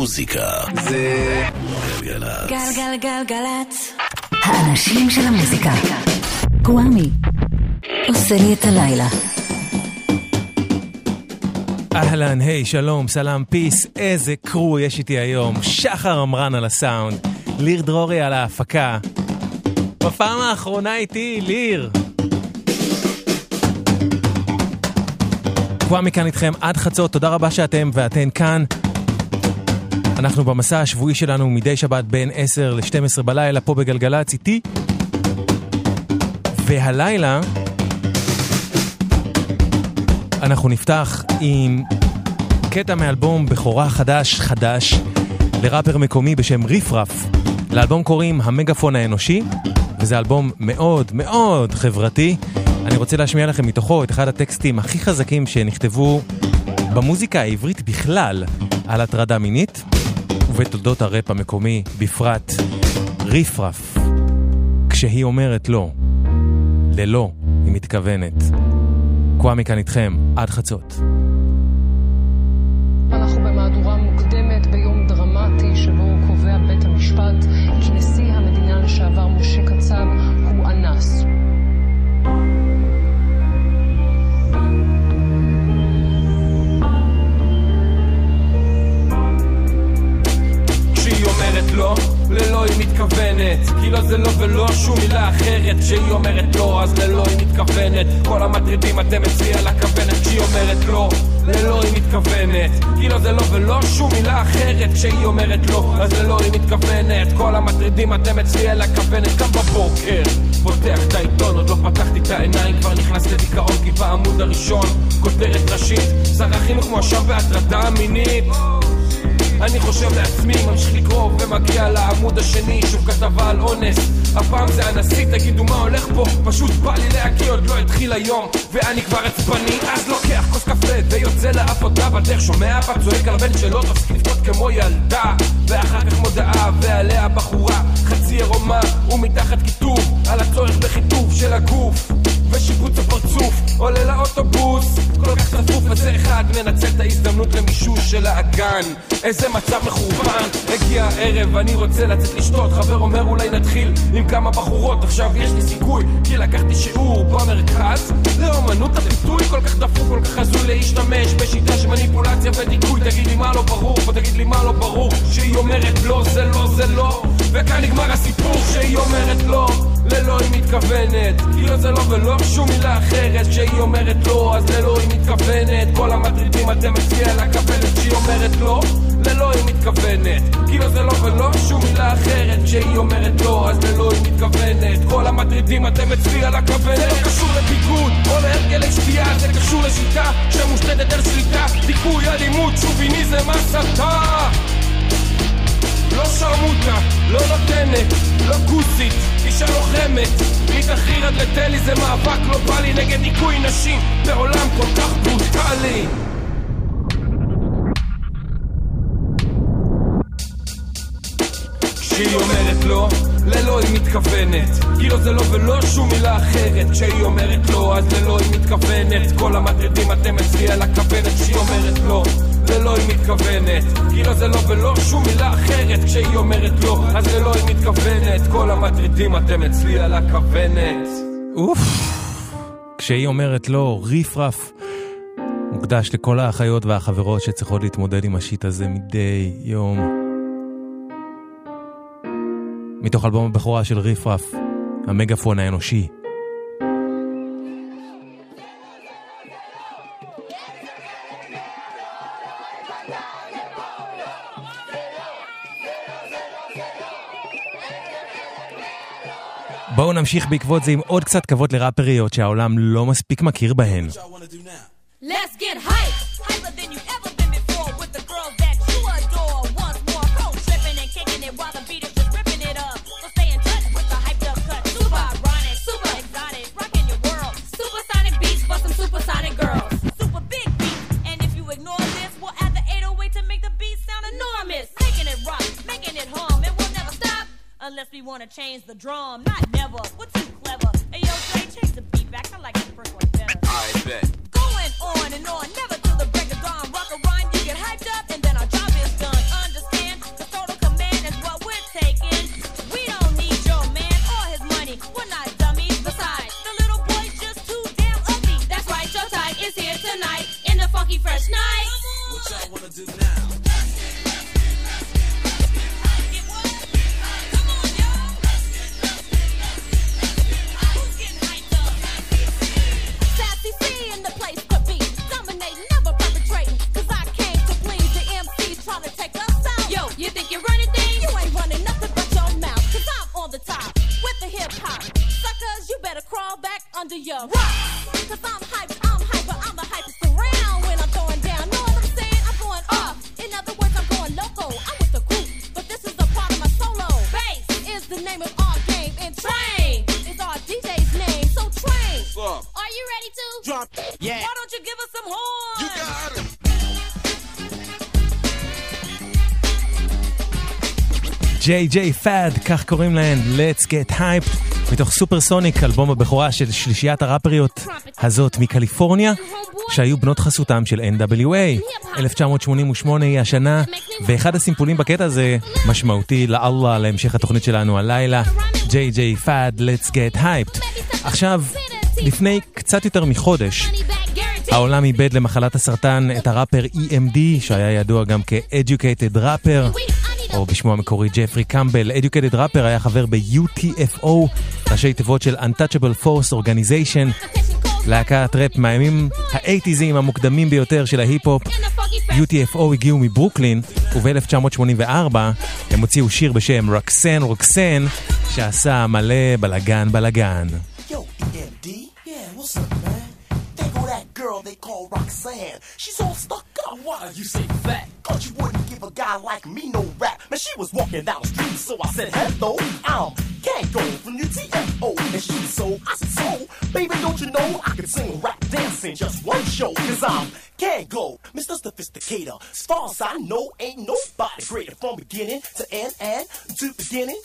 המוזיקה זה גלגלצ. גלגלגלגלצ. האנשים של המוזיקה. גוואמי. עושה לי את הלילה. אהלן, היי, שלום, סלאם, פיס, איזה קרו יש איתי היום. שחר עמרן על הסאונד, ליר דרורי על ההפקה. בפעם האחרונה איתי, ליר. קוואמי כאן איתכם עד חצות, תודה רבה שאתם ואתן כאן. אנחנו במסע השבועי שלנו מדי שבת בין 10 ל-12 בלילה פה בגלגלצ איתי. והלילה אנחנו נפתח עם קטע מאלבום בכורה חדש חדש לראפר מקומי בשם ריפרף. לאלבום קוראים המגפון האנושי, וזה אלבום מאוד מאוד חברתי. אני רוצה להשמיע לכם מתוכו את אחד הטקסטים הכי חזקים שנכתבו במוזיקה העברית בכלל על הטרדה מינית, ובתולדות הראפ המקומי בפרט, ריפרף. כשהיא אומרת לא, ללא היא מתכוונת. קוואמי כאן איתכם עד חצות. מתכוונת כי לא זה לא ולא שום מילה אחרת. כשהיא אומרת לא, אז ללא היא מתכוונת. כל המטרידים אתם אצלי על הכוונת. כשהיא אומרת לא, ללא היא מתכוונת. כי לא זה לא ולא שום מילה אחרת. כשהיא אומרת לא, אז ללא היא מתכוונת. כל המטרידים אתם אצלי על הכוונת. קם בבוקר פותח את העיתון, עוד לא פתחתי את העיניים. כבר נכנס לדיכאון כי בעמוד הראשון כותרת ראשית שר החינוך מואשם בהטרדה מינית אני חושב לעצמי, ממשיך לקרוא ומגיע לעמוד השני שוב כתבה על אונס. הפעם זה הנשיא, תגידו מה הולך פה? פשוט בא לי להגיע, עוד לא התחיל היום. ואני כבר עצבני, אז לוקח כוס קפה ויוצא לעבודה בדרך שומע אבא צועק על הבן שלו, תפסיק לבכות כמו ילדה. ואחר כך מודעה ועליה בחורה חצי עירומה ומתחת כיתוב על הצורך בחיטוב של הגוף ושיפוץ הפרצוף עולה לאוטובוס. כל כך צפוף וזה אחד מנצל את ההזדמנות למישוש של האגן. איזה מצב מחורבן. הגיע הערב אני רוצה לצאת לשתות. חבר אומר אולי נתחיל עם כמה בחורות. עכשיו יש לי סיכוי כי לקחתי שיעור במרכז. לאומנות הביטוי כל כך דפוק כל כך הזוי להשתמש בשיטה של מניפולציה ודיכוי. תגיד לי מה לא ברור או תגיד לי מה לא ברור. שהיא אומרת לא זה לא זה לא וכאן נגמר הסיפור שהיא אומרת לא ללא היא מתכוונת כאילו זה לא ולא שום מילה אחרת כשהיא אומרת לא אז ללא היא מתכוונת. כל המטרידים אתם אצלי על הכוונת כשהיא אומרת לא ללא היא מתכוונת כאילו זה לא ולא שום מילה אחרת כשהיא אומרת לא אז ללא היא מתכוונת. כל המטרידים אתם אצלי על הכוונת זה לא קשור לביגוד או להרגלי שתייה זה קשור לשיטה שמושתתת על שליטה. דיכוי אלימות שוביניזם הסתה לא שרמוטה, לא נותנת, לא כוסית, אישה לוחמת מתחריר עד לטלי זה מאבק גלובלי נגד דיכוי נשים בעולם כל כך ברוטלי. כשהיא אומרת לא, ללא היא מתכוונת. כאילו זה לא ולא שום מילה אחרת. כשהיא אומרת לא, אז ללא היא מתכוונת. כל המטרידים אתם אצלי על הכוונת. כשהיא אומרת לא ללא היא מתכוונת כאילו זה לא ולא שום מילה אחרת כשהיא אומרת לא, אז ללא היא מתכוונת כל המטרידים אתם אצלי על הכוונת אוף. כשהיא אומרת לא, ריפרף, מוקדש לכל האחיות והחברות שצריכות להתמודד עם השיט הזה מדי יום. מתוך אלבום הבכורה של ריפרף, המגפון האנושי. בואו נמשיך בעקבות זה עם עוד קצת כבוד לראפריות שהעולם לא מספיק מכיר בהן. Let's get hype, Unless we wanna change the drum, not never. We're too clever. Hey yo, Dre, change the beat back. I like the first one better. I bet. Going on and on, never till the break of dawn. Rock a rhyme, you get hyped up, and then our job is done. Understand? The total command is what we're taking. We don't need your man or his money. We're not dummies. Besides, the little boy's just too damn ugly. That's right, your tide is here tonight in the funky fresh night. under your rock. Cause I'm hyped, I'm hyper, I'm the hypest around when I'm throwing down. Know what I'm saying? I'm going up. In other words, I'm going loco. I'm with the group, but this is a part of my solo. Bass is the name of our game, and train is our DJ's name. So train. Are you ready to? Drop. Yeah. Why don't you give us some horns? You got it. ג'יי ג'יי פאד, כך קוראים להן, Let's Get Hyped, מתוך סופר סוניק, אלבום הבכורה של שלישיית הראפריות הזאת מקליפורניה, שהיו בנות חסותם של NWA. 1988 היא השנה, ואחד הסימפולים בקטע הזה משמעותי לאללה להמשך התוכנית שלנו הלילה, ג'יי ג'יי פאד, Let's Get Hyped. עכשיו, לפני קצת יותר מחודש, העולם איבד למחלת הסרטן את הראפר EMD, שהיה ידוע גם כ-Educated Rapper, או בשמו המקורי ג'פרי קמבל. Educated Rapper היה חבר ב-UTFO, ראשי תיבות של Untouchable Force Organization, להקת ראפ מהימים האייטיזים המוקדמים ביותר של ההיפ-הופ. UTFO הגיעו מברוקלין, וב-1984 הם הוציאו שיר בשם רוקסן רוקסן, שעשה מלא בלגן בלגן. Yo, EMD? Yeah, what's up, man? Go that girl they call Roxanne. She's all stuck up. Why you say fat? Cause you wouldn't give a guy like me no rap. Man, she was walking down the street, so I said, hello, I'm Kango from your UTFO. And she so, I said, so, baby, don't you know I can sing rap dance in just one show? Cause I'm Kango, Mr. Sophisticator. As far as I know, ain't nobody greater from beginning to end and to beginning.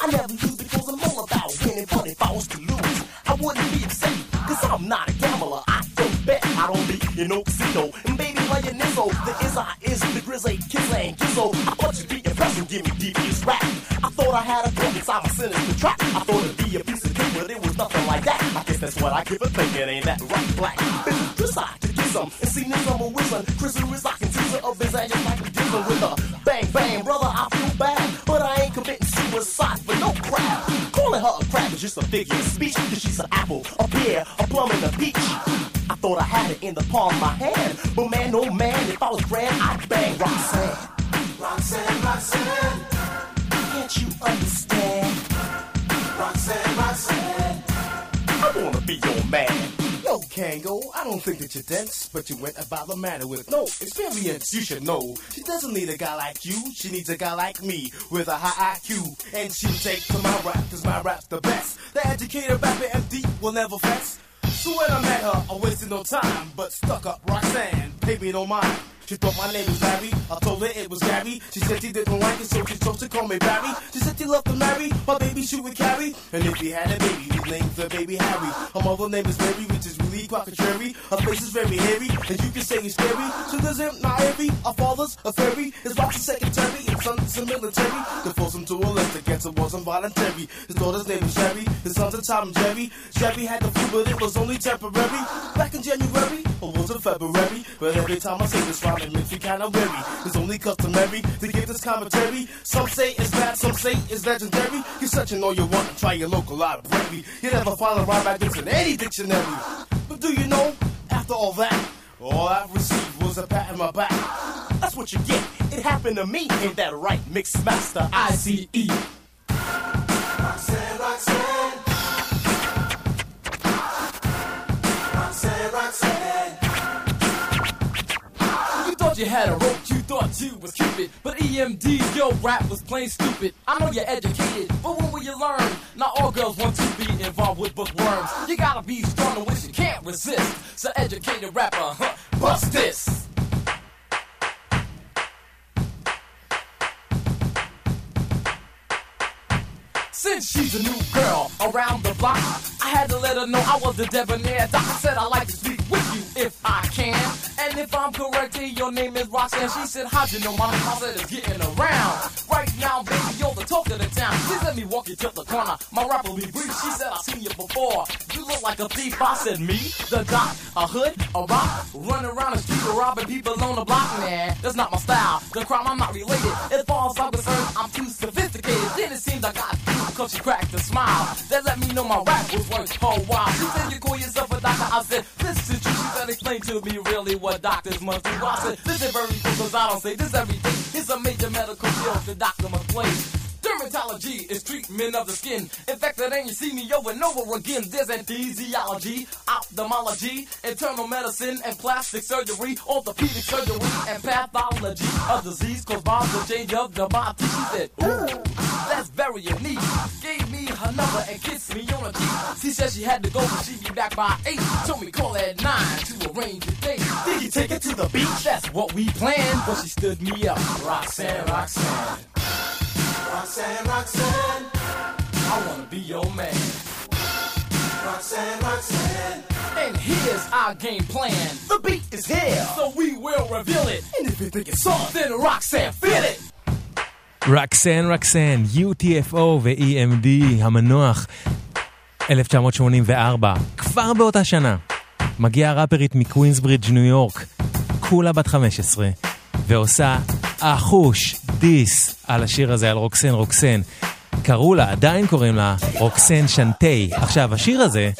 I never lose because I'm all about winning, but if I was to lose, I wouldn't be upset. Cause I'm not a gambler, I bet, I don't be in no casino. And baby, playing Nizzo, the is I is the grizzly, kiss and gizzo. I thought you'd be impressed and give me devious rap. I thought I had a cook inside my sinister trap. I thought it'd be a piece of cake, but it was nothing like that. I guess that's what I give a thinking, ain't that right, black? Been decide to get some and see this I'm a wizard. Chris is I can teaser of his ass just like a dealer with a bang bang, brother. I feel bad, but I ain't committing suicide for no crap. Calling her a crab is just a figure of speech, cause she's an apple, a pear, a plum, and a peach. I thought I had it in the palm of my hand, but man, oh man, if I was grand, I'd bang Roxanne. Roxanne, Roxanne, can't you understand? Roxanne, Roxanne, I wanna be your man. Yo, Kango, I don't think that you're dense, but you went about the matter with no experience. You should know she doesn't need a guy like you. She needs a guy like me with a high IQ, and she'll take to my rap, cause my rap's the best. The educated rapper MD will never fess. So when I met her, I wasted no time, but stuck up Roxanne, paid me no mind. She thought my name was Larry. I told her it was Gary. She said she didn't like it, so she chose to call me Barry. She said she loved to marry my baby she would carry. And if he had a baby, his name's the baby Harry. Her mother name is Mary, which is really quite contrary. Her face is very hairy, and you can say it's scary. There's him, not Harry. Our father's a fairy. His wife's a secretary, and son's a military. To force him to a list against it wasn't voluntary. His daughter's name is Sherry. His son's a Tom Jerry. Jerry had the flu, but it was only temporary. Back in January, or was it February? But every time I say this rhyme, kinda weary. It's only customary to give this commentary. Some say it's bad, some say it's legendary. You're searching all you want to try your local library. You never find a rhyme like this in any dictionary. But do you know, after all that, all I've received was a pat on my back. That's what you get. It happened to me. Ain't that right, Mix Master? I C E. Roxanne, Roxanne. Roxanne, Roxanne. You had a rope, you thought you was Cupid. But EMD, your rap was plain stupid. I know you're educated, but when will you learn? Not all girls want to be involved with bookworms. You gotta be strong in which you can't resist. So educated rapper, huh, bust this. Since she's a new girl around the block, I had to let her know I was the debonair doc. I said I like to speak with you if I can. And if I'm correct, here, your name is Roxanne. She said, How'd you know my name? I said, It's getting around. Right now, baby, you're the talk of the town. Please let me walk you to the corner. My rap will be brief. She said, I've seen you before. You look like a thief. I said, me? The doc? A hood? A rock? Run around the street robbing people on the block, man. That's not my style. The crime, I'm not related. As far as I'm concerned, I'm too sophisticated. Then it seems I got you because she cracked a smile. That let me know my rap was worth a while. She said, you call yourself a doctor. I said, listen you. Said, explain to me really what doctors must do. I said, this is very simple, cause I don't say this every day. It's a major medical field the doctor must play. Dermatology is treatment of the skin. Infected and you see me over and over again. There's anesthesiology, ophthalmology, internal medicine and plastic surgery, orthopedic surgery and pathology of disease caused by the change of the body. She said, ooh, that's very unique. Gave me her number and kissed me on the cheek. She said she had to go, but she'd be back by eight. Told me call at nine to arrange a date. Did you take it to the beach? That's what we planned. But she stood me up. Roxanne, Roxanne. Roxanne, Roxanne, I wanna be your man. Roxanne, Roxanne, and here's our game plan. The beat is here, so we will reveal it. And if you think it's soft, then Roxanne, feel it. רקסן רקסן, UTFO ו-EMD, המנוח, 1984, כבר באותה שנה, מגיעה ראפרית מקווינסברידג' ניו יורק, כולה בת 15, ועושה אחוש דיס על השיר הזה, על רוקסן רוקסן. קראו לה, עדיין קוראים לה, רוקסן שנטי. עכשיו, השיר הזה,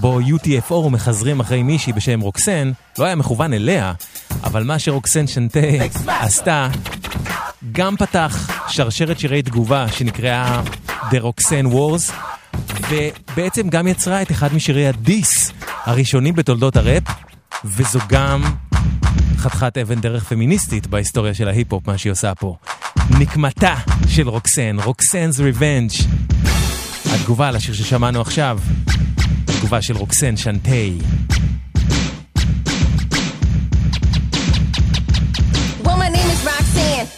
בו UTFO מחזרים אחרי מישהי בשם רוקסן, לא היה מכוון אליה, אבל מה שרוקסן שנטי עשתה, גם פתח שרשרת שירי תגובה שנקראה The Roxanne Wars, ובעצם גם יצרה את אחד משירי הדיס הראשונים בתולדות הראפ, וזו גם חתיכת אבן דרך פמיניסטית בהיסטוריה של ההיפ-הופ, מה שהיא עושה פה. נקמתה של רוקסן, רוקסנ's Revenge. התגובה לשיר ששמענו עכשיו, התגובה של רוקסן שנטי.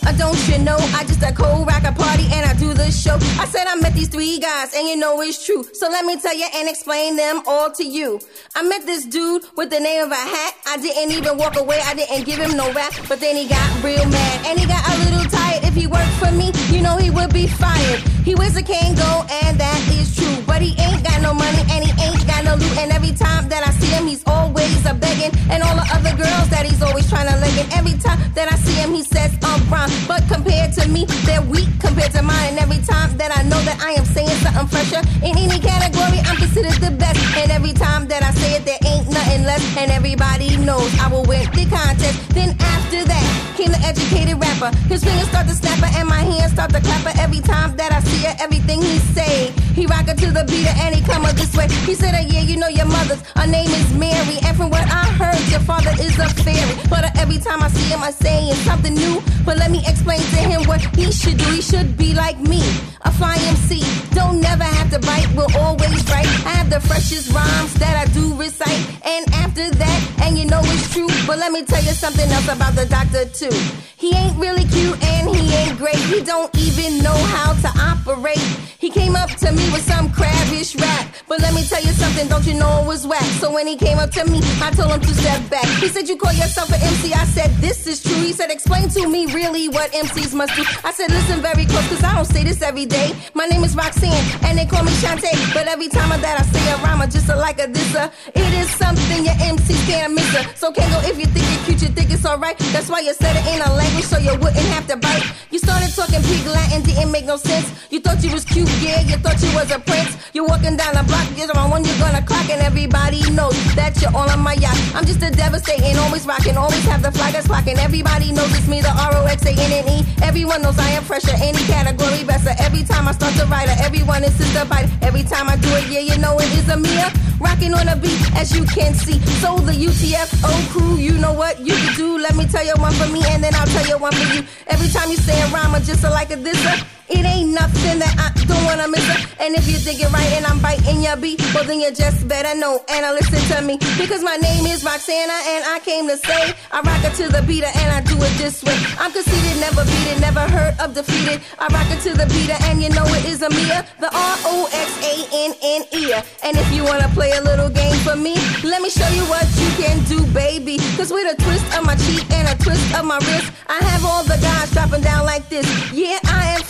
Well, don't you know? I just a cold rock a party and I do the show. I said I met these three guys and you know it's true. So let me tell you and explain them all to you. I met this dude with the name of a hat. I didn't even walk away. I didn't give him no rap. But then he got real mad and he got a little tired. If he worked for me, you know he would be fired. He wears a Kango and that is true. But he ain't got no money and he ain't got no loot. And every time that I see him, he's always a begging. And all the other girls that he's always trying to leg. And every time that I see him, he says I'm wrong. But compared to me, they're weak compared to mine. Every time that I know that I am saying something fresher in any category, I'm considered the best. And every time that I say it, there ain't nothing less. And everybody knows I will win the contest. Then after that came the educated rapper. His fingers start to snapper and my hands start to clapper every time that I see it. Everything he say, he rock it to the beat and he come up this way. He said, uh, "Yeah, you know your mother's. Her name is Mary, and from what I heard, your father is a fairy." But every time I see him, I'm saying something new. But let me explain to him what he should do. He should be like me, a fly MC. Don't never have to bite, we'll always write. I have the freshest rhymes that I do recite. And after that, and you know it's true. But let me tell you something else about the doctor too. He ain't really cute and he ain't great. He don't even know how to operate. He came up to me with some crabbish rap. But let me tell you something, don't you know it was whack? So when he came up to me, I told him to step back. He said, You call yourself an MC? I said, This is true. He said, Explain to me really what MCs must do. I said, Listen very close, cause I don't say this every day. My name is Roxanne, and they call me Shantae. But every time that I say a rhyme, I just like a disser. It is something your MCs can't miss. So Kango, if you think you're cute, you think it's alright. That's why you said it in a language so you wouldn't have to bite. You started talking pig Latin, didn't make no sense. You thought you was cute, yeah, you thought you was a prince. You're walking down the block, you're the one you're gonna clock, and everybody knows that you're all on my yacht. I'm just a devastating, always rocking, always have the flag that's clocking. Everybody knows it's me, the R O X A N N E. Everyone knows I am fresher, any category better. Every time I start to write it, everyone is sister bite. Every time I do it, yeah, you know it is a Mia. Rocking on a beat, as you can see. So the UTFO oh, crew, you know what you do. Let me tell you one for me, and then I'll tell you one for you. Every time you say a rhyme, or just a like a disser. It ain't nothing that I don't wanna miss it. And if you think it right and I'm biting your beat, well then you just better know and I listen to me. Because my name is Roxana and I came to say I rock it to the beater and I do it this way. I'm conceited, never beat it, never heard of defeated. I rock it to the beater and you know it is a Mia, the R-O-X-A-N-N-E. And if you wanna play a little game for me, let me show you what you can do, baby. Cause with a twist of my cheek and a twist of my wrist, I have all the guys dropping down like this. Yeah, I am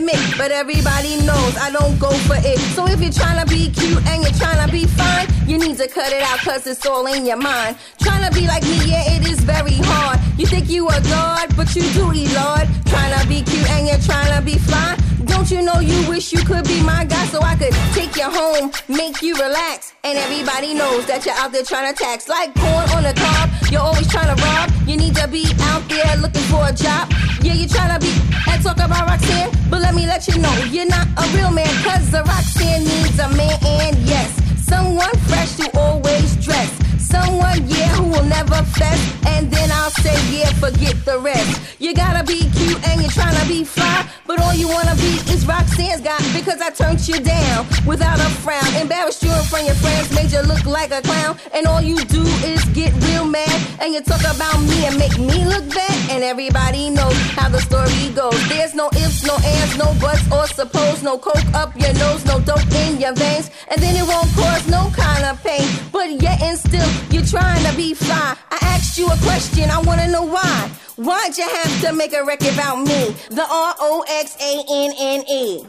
admit, but everybody knows I don't go for it. So if you're trying to be cute and you're trying to be fine, you need to cut it out cause it's all in your mind. Trying to be like me, yeah, it is very hard. You think you are god, but you do eat lord. Trying to be cute and you're trying to be fly. Don't you know you wish you could be my guy so I could take you home, make you relax. And everybody knows that you're out there trying to tax. Like corn on the cob, you're always trying to rob. You need to be out there looking for a job. Yeah, you're trying to be and talk about Roxanne, but let me let you know you're not a real man. Cause the Roxanne needs a man, and yes, someone fresh to always dress. Someone, yeah, who will never fess. And then I'll say, yeah, forget the rest. You gotta be cute and you're trying to be fly. But all you wanna be is Roxanne's guy. Because I turned you down without a frown. Embarrassed you in front of your friends, made you look like a clown. And all you do is get real mad. And you talk about me and make me look bad. And everybody knows how the story goes. There's no ifs, no ands, no buts or suppose. No coke up your nose, no dope in your veins. And then it won't cause no kind of pain. But yet and still, you're trying to be fly. I asked you a question, I wanna know why. Why'd you have to make a record about me? The R O X A N N E.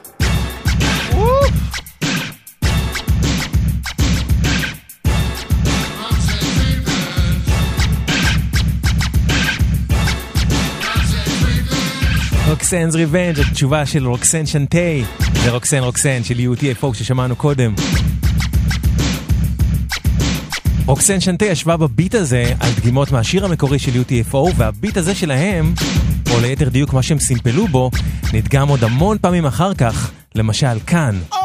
רוקסנ's ריבנג', התשובה של רוקסן שנטי לרוקסן רוקסן של UTFO ששמענו קודם. רוקסן שנטי ישבה בביט הזה על דגימות מהשיר המקורי של UTFO והביט הזה שלהם, או ליתר דיוק מה שהם סימפלו בו, נדגם עוד המון פעמים אחר כך, למשל כאן. Yeah.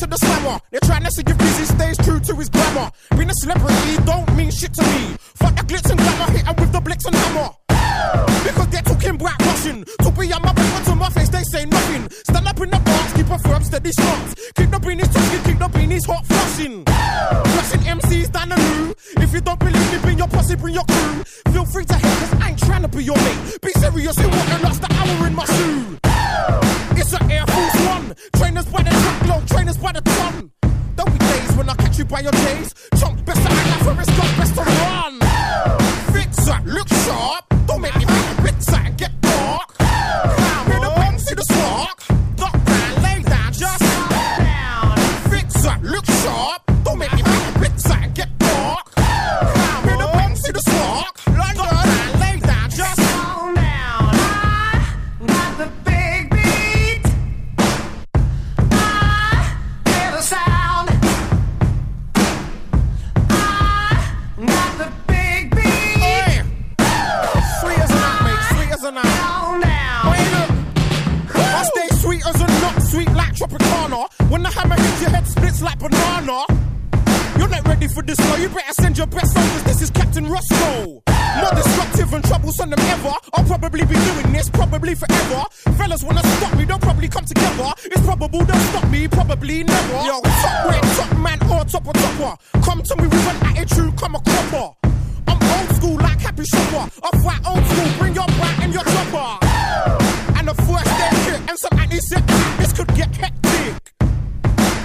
To the slammer. They're trying to see if Busy stays true to his grammar. Being a celebrity don't mean shit to me. Fuck the glitz and glamour, hit 'em with the blitz and hammer. Because they're talking black Russian. To be on my back, but to my face, they say nothing. Stand up in the box, keep a firm, steady stance. Keep the beanies talking, keep the beanies hot flushing. Flushing MCs down the loo. If you don't believe me, bring your posse, bring your crew. Feel free to hate, cause I ain't trying to be your mate. Be serious, you wouldn't lost the hour in my shoe. By the ton. There'll be days when I catch you by your days. Chunk, best act like Forrest Gump, best to run. Fix up, look sharp. Your best soldiers. This is Captain Roscoe. More disruptive and troublesome than ever. I'll probably be doing this probably forever. Fellas wanna stop me, they'll probably come together. It's probable they'll stop me, probably never. Yo, top red, top man, or top or topper. Come to me with an attitude, come a cropper. I'm old school like Happy Shopper. Off white old school, bring your brat and your chopper. And a first aid kit and some antiseptic. This could get hectic.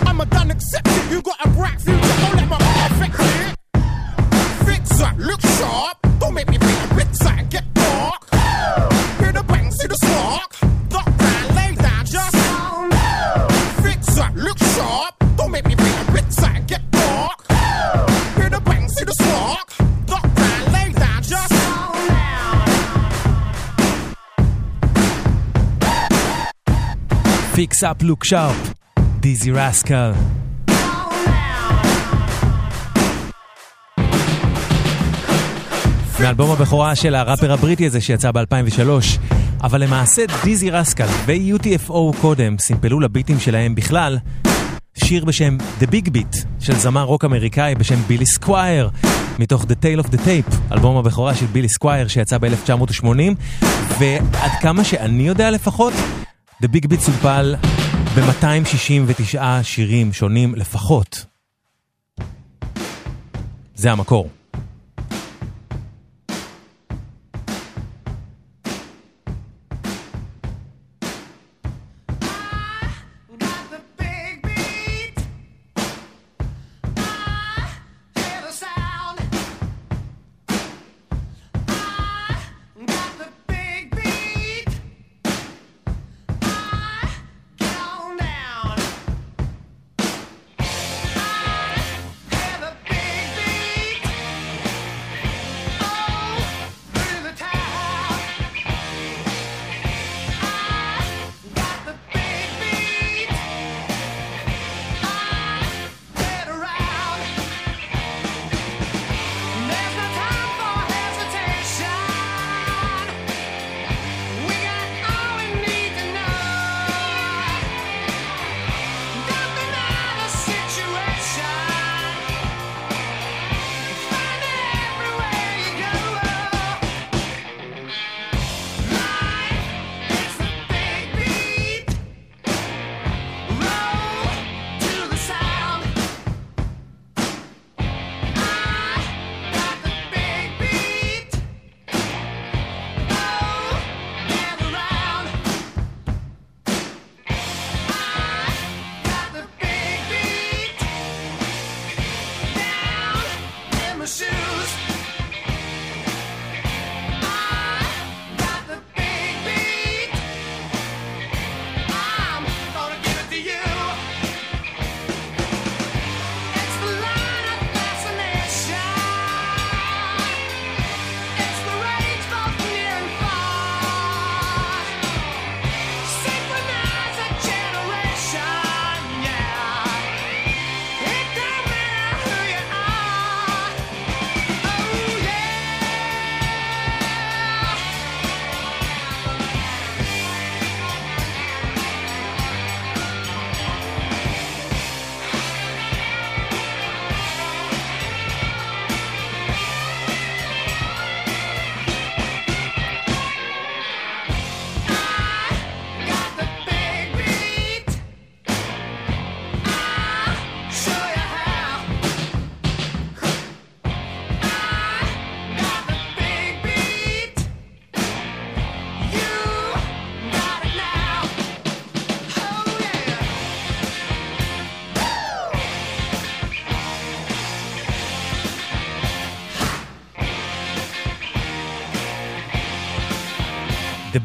I'm a done accepted. You got a bright future, don't let my affect it picture, look sharp. Don't make me paint a picture and get dark. Hear the bang, see the spark. Duck down, lay down, just fix up, look sharp. Don't make me paint a picture and get dark. Hear the bang, see the spark. Duck down, lay down, just fix up, look sharp. Dizzee Rascal. מאלבום הבכורה של הראפר הבריטי הזה שיצא ב-2003. אבל למעשה דיזי רסקל ו-UTFO קודם סימפלו לביטים שלהם בכלל שיר בשם The Big Beat של זמר רוק אמריקאי בשם בילי סקווייר מתוך The Tale of the Tape, אלבום הבכורה של בילי סקווייר שיצא ב-1980 ועד כמה שאני יודע לפחות, The Big Beat סופל ב-269 שירים שונים לפחות. זה המקור.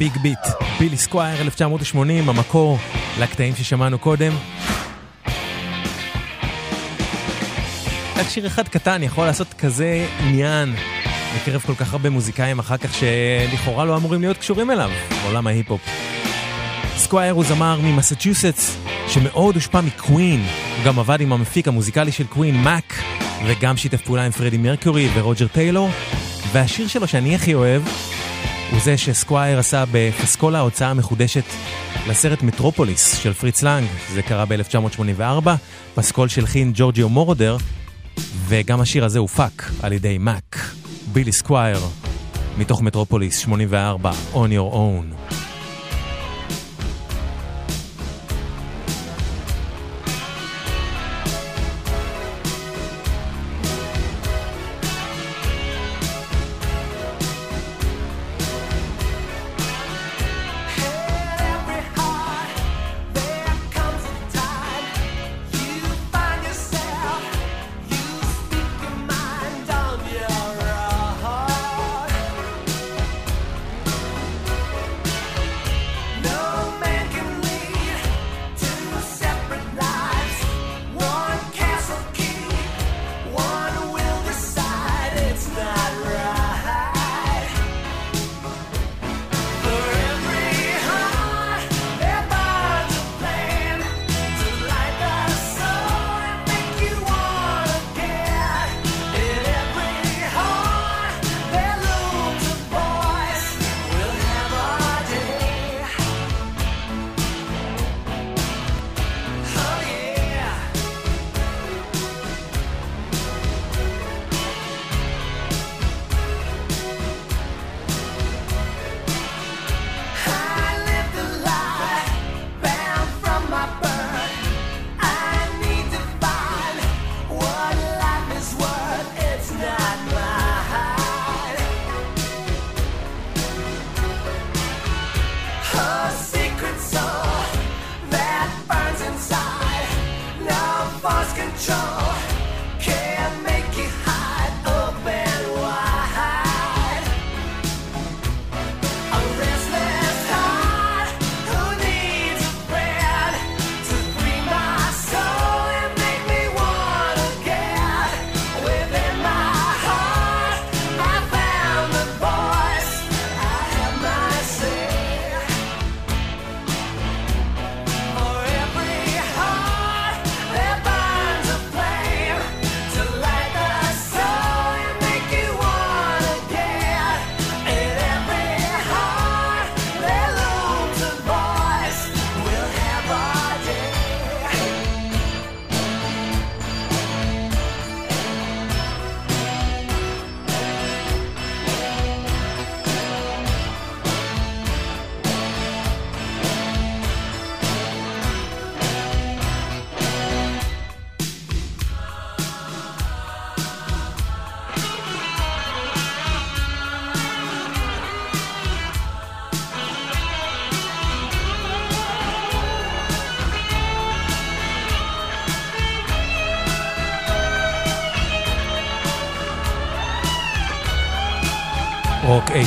Big Beat, בילי סקווייר 1980, המקור לקטעים ששמענו קודם. רק שיר אחד קטן יכול לעשות כזה עניין בקרב כל כך הרבה מוזיקאים אחר כך שלכאורה לא אמורים להיות קשורים אליו, בעולם ההיפ-הופ. סקווייר הוא זמר ממסצ'וסטס שמאוד הושפע מקווין, הוא גם עבד עם המפיק המוזיקלי של קווין, מאק, וגם שיתף פעולה עם פרדי מרקורי ורוג'ר טיילור, והשיר שלו שאני הכי אוהב הוא זה שסקווייר עשה בפסקול ההוצאה המחודשת לסרט מטרופוליס של פריץ לנג, זה קרה ב-1984, פסקול שהכין ג'ורג'יו מורודר, וגם השיר הזה הופק על ידי מאק, בילי סקווייר, מתוך מטרופוליס 84, On Your Own.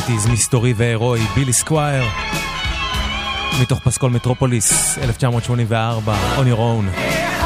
80's מסתורי והירואי, בילי סקווייר, מתוך פסקול מטרופוליס, 1984, On Your Own.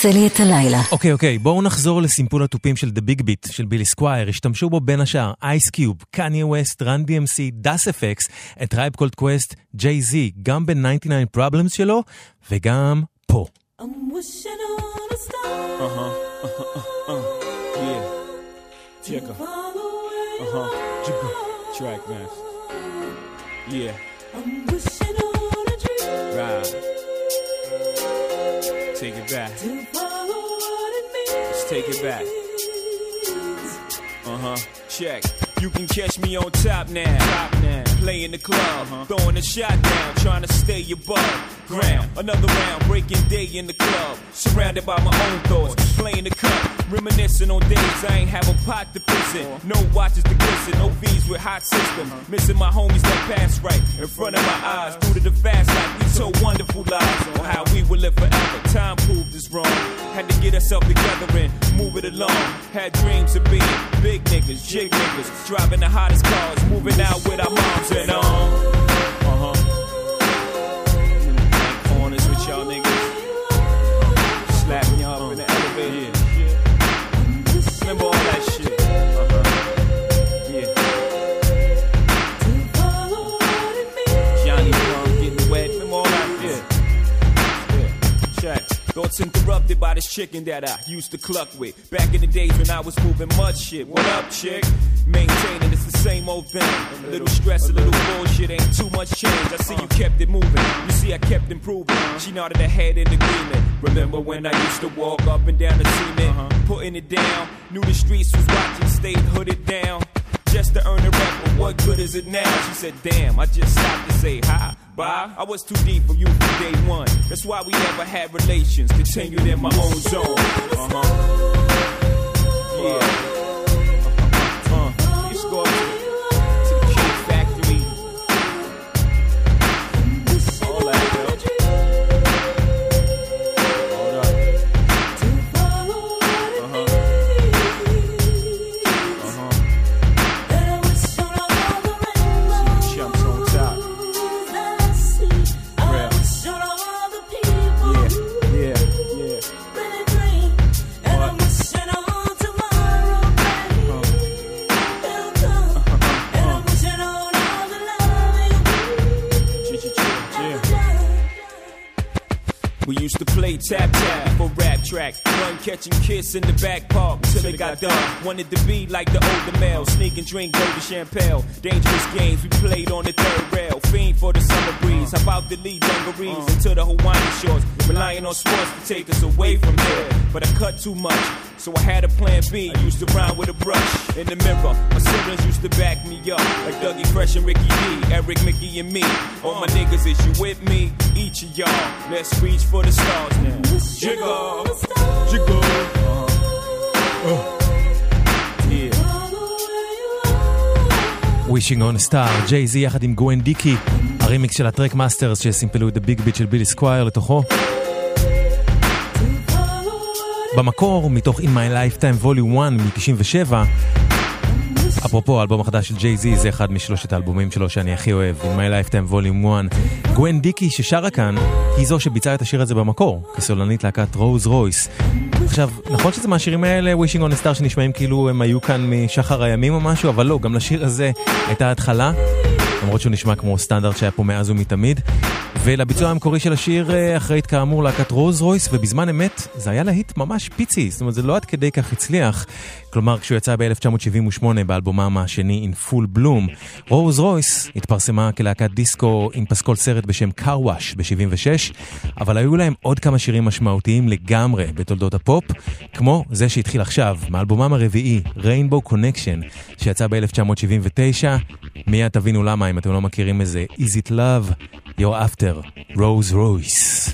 עושה לי את הלילה. אוקיי, אוקיי, בואו נחזור לסימפול התופים של The Big Beat של בילי סקווייר. השתמשו בו בין השאר אייס קיוב, קניה ווסט, Run DMC, Das EFX, A Tribe Called Quest, ג'יי זי, גם ב-99 Problems שלו, וגם פה. I'm wishing on a star. Uh-huh. Uh-huh. Uh-huh. Yeah. Uh-huh. Jigga. Track master. Yeah. I'm wishing on a dream. Right. Take it back. To follow what it means. Let's take it back. Uh-huh. Check. You can catch me on top now. Top now. Play in the club. Throwing a shot down. Trying to stay above ground. Another round. Breaking day in the club. Surrounded by my own thoughts. Playing the cup. Reminiscing on days I ain't have a pot to piss in. No watches to glisten. No fees with hot system. Missing my homies that pass right in front of my eyes. Due to the fast life. We so wonderful lives. On how we will live forever. Time proved us wrong. Had to get ourselves together and move it along. Had dreams of being big niggas, jig niggas. Driving the hottest cars. Moving out with our moms and on. Interrupted by this chicken that I used to cluck with. Back in the days when I was moving mud shit. What up, chick? Maintaining it's the same old thing. A little stress, a little bullshit, ain't too much change. I see you kept it moving. You see, I kept improving. She nodded her head in agreement. Remember when I used to walk up and down the cement, uh-huh. putting it down? Knew the streets was watching, stayed hooded down. Just to earn a rep, but what good is it now? She said, damn, I just stopped to say hi, bye. I was too deep for you from day one. That's why we never had relations. Continued in my own zone. Uh-huh. Yeah. Run, kiss in the back park till it got done. Wanted to be like the older male. Sneak and drink golden champagne. Dangerous games we played on the third rail. Fiend for the summer breeze. How about the lead dungarees into the Hawaiian shores? Relying on sports to take us away from here. But I cut too much. So I had a plan B. I used to rhyme with a brush in the mirror. My siblings used to back me up. Like Dougie Fresh and Ricky D. Eric, Mickey, and me. All my niggas, is you with me? Each of y'all. Let's reach for the stars now. Jiggle. Jiggle. Uh. Yeah. Wishing on a Star, ג'יי זי יחד עם גווין דיקי, הרימיקס של הטרק מאסטרס שסימפלו את הביג ביט של בילי סקווייר לתוכו. במקור, מתוך In My Lifetime Volume 1 מ-97, אפרופו, האלבום החדש של ג'יי זי זה אחד משלושת האלבומים שלו שאני הכי אוהב, In My Lifetime Volume 1. גווין דיקי ששרה כאן, היא זו שביצעה את השיר הזה במקור, כסולנית להקת רוז רויס. עכשיו, נכון שזה מהשירים האלה, Wishing on a Star, שנשמעים כאילו הם היו כאן משחר הימים או משהו, אבל לא, גם לשיר הזה הייתה התחלה, למרות שהוא נשמע כמו סטנדרט שהיה פה מאז ומתמיד. ולביצוע המקורי של השיר אה, אחראית כאמור להקת רוז רויס, ובזמן אמת זה היה להיט ממש פיצי, זאת אומרת זה לא עד כדי כך הצליח. כלומר, כשהוא יצא ב-1978 באלבומם השני In Full Bloom, רוז רויס התפרסמה כלהקת דיסקו עם פסקול סרט בשם קרווש ב-76, אבל היו להם עוד כמה שירים משמעותיים לגמרי בתולדות הפופ, כמו זה שהתחיל עכשיו, מאלבומם הרביעי, Rainbow Connection, שיצא ב-1979. מיד תבינו למה אם אתם לא מכירים איזה Is It Love, You're After, Rose Royce.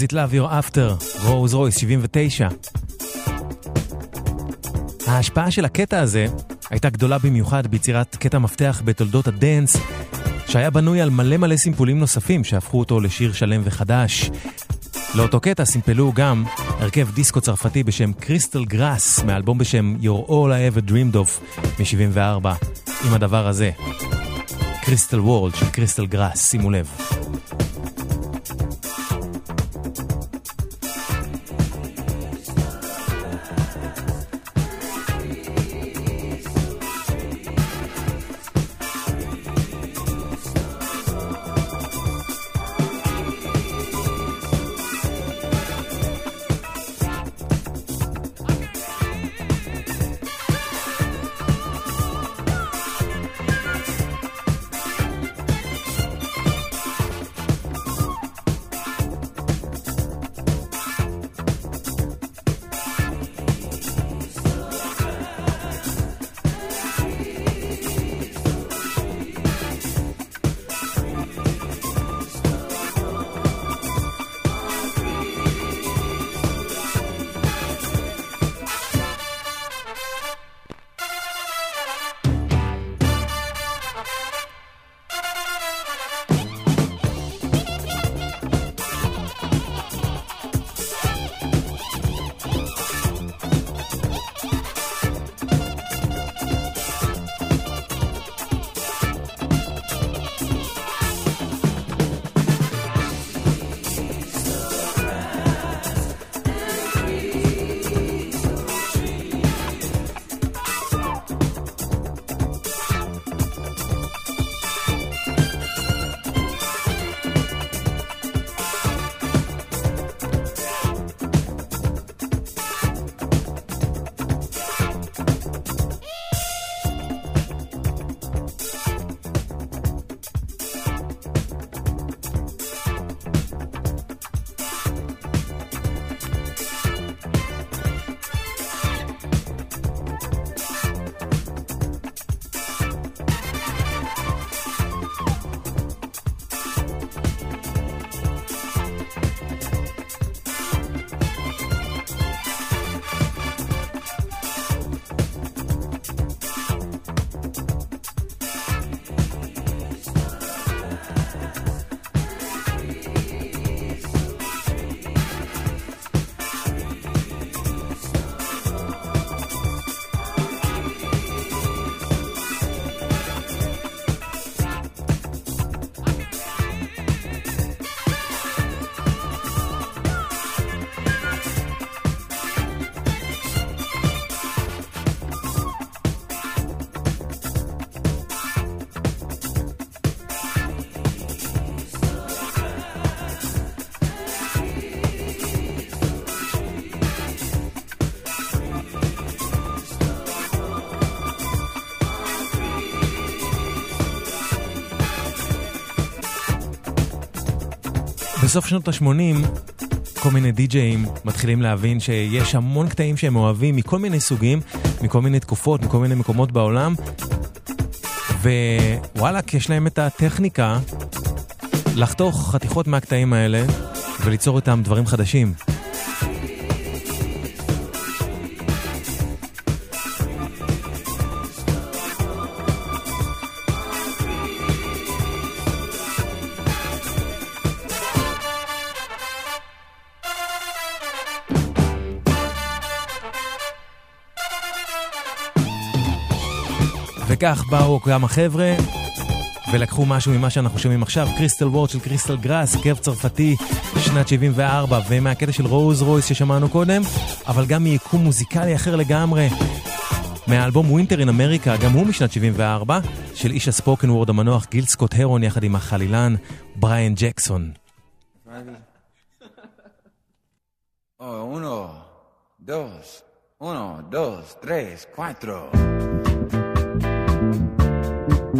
Is it love you're after, רוז רויס 79. ההשפעה של הקטע הזה הייתה גדולה במיוחד ביצירת קטע מפתח בתולדות הדנס, שהיה בנוי על מלא מלא סימפולים נוספים שהפכו אותו לשיר שלם וחדש. לאותו קטע סימפלו גם הרכב דיסקו צרפתי בשם קריסטל גראס, מאלבום בשם You're All I Ever Dreamed of מ-74, עם הדבר הזה. Crystal World של קריסטל גראס, שימו לב. בסוף שנות ה-80 כל מיני די-ג'אים מתחילים להבין שיש המון קטעים שהם אוהבים מכל מיני סוגים, מכל מיני תקופות, מכל מיני מקומות בעולם, ווואלאק, יש להם את הטכניקה לחתוך חתיכות מהקטעים האלה וליצור איתם דברים חדשים. כך באו כמה חבר'ה ולקחו משהו ממה שאנחנו שומעים עכשיו, Crystal World של קריסטל גראס, הרכב צרפתי, שנת 74, ומהקטע של רוז רויס ששמענו קודם, אבל גם מיקום מוזיקלי אחר לגמרי. מהאלבום Winter in America, גם הוא משנת 74, של איש ה- spoken word המנוח גיל סקוט הרון יחד עם החלילן בריאן ג'קסון. Oh, uno, dos, uno, dos, tres, cuatro. You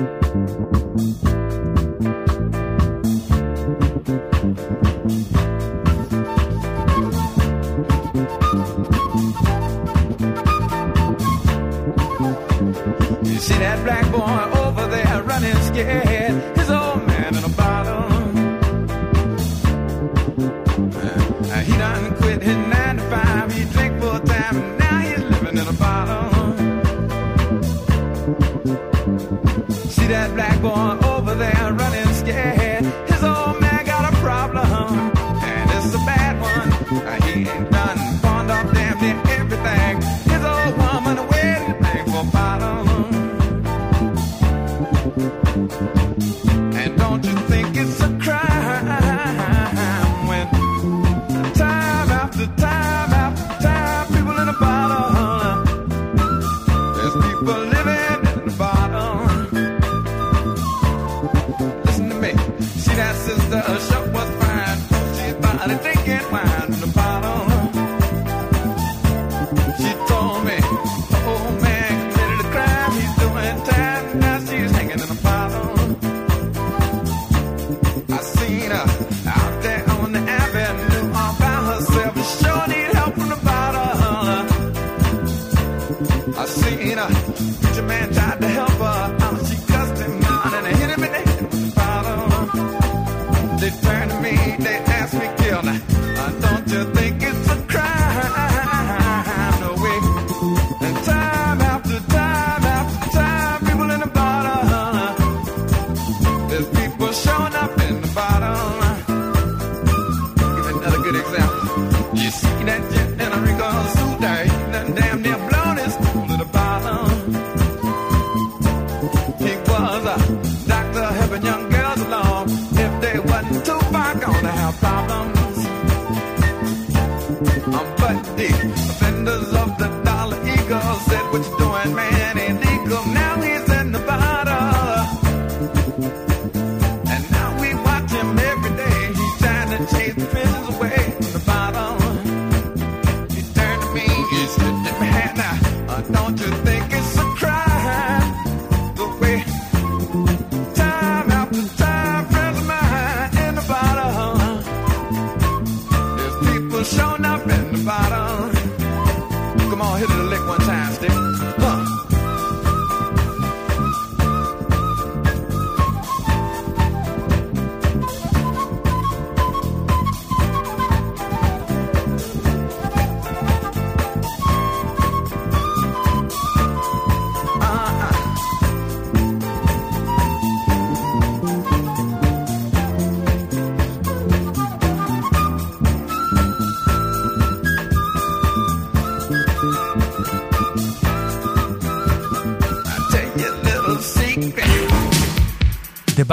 see that black boy over there running scared.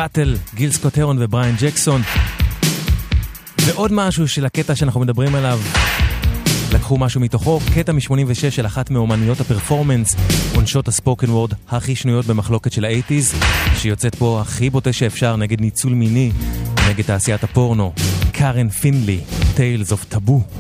Bottle, גיל סקוט הרון ובריאן ג'קסון. ועוד משהו של הקטע שאנחנו מדברים עליו, לקחו משהו מתוכו, קטע מ-86 של אחת מאומניות הפרפורמנס, נשות ה- spoken word הכי שנויות במחלוקת של האייטיז, שיוצאת פה הכי בוטה שאפשר נגד ניצול מיני, נגד תעשיית הפורנו, קארן פינלי, Tales of Taboo.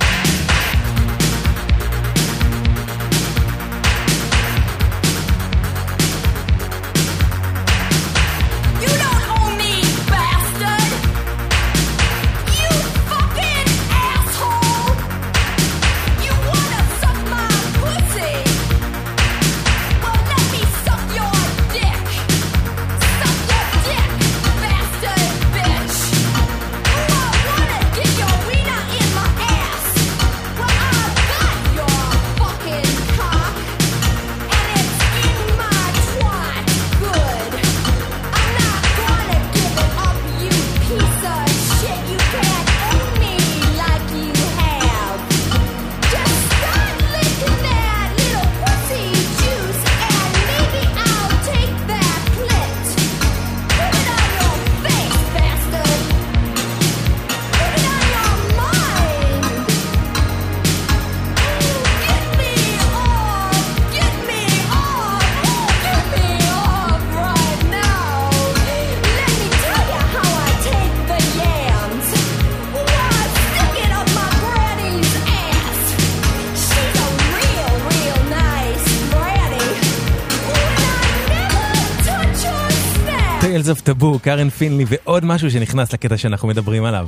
קארן פינלי ועוד משהו שנכנס לקטע שאנחנו מדברים עליו.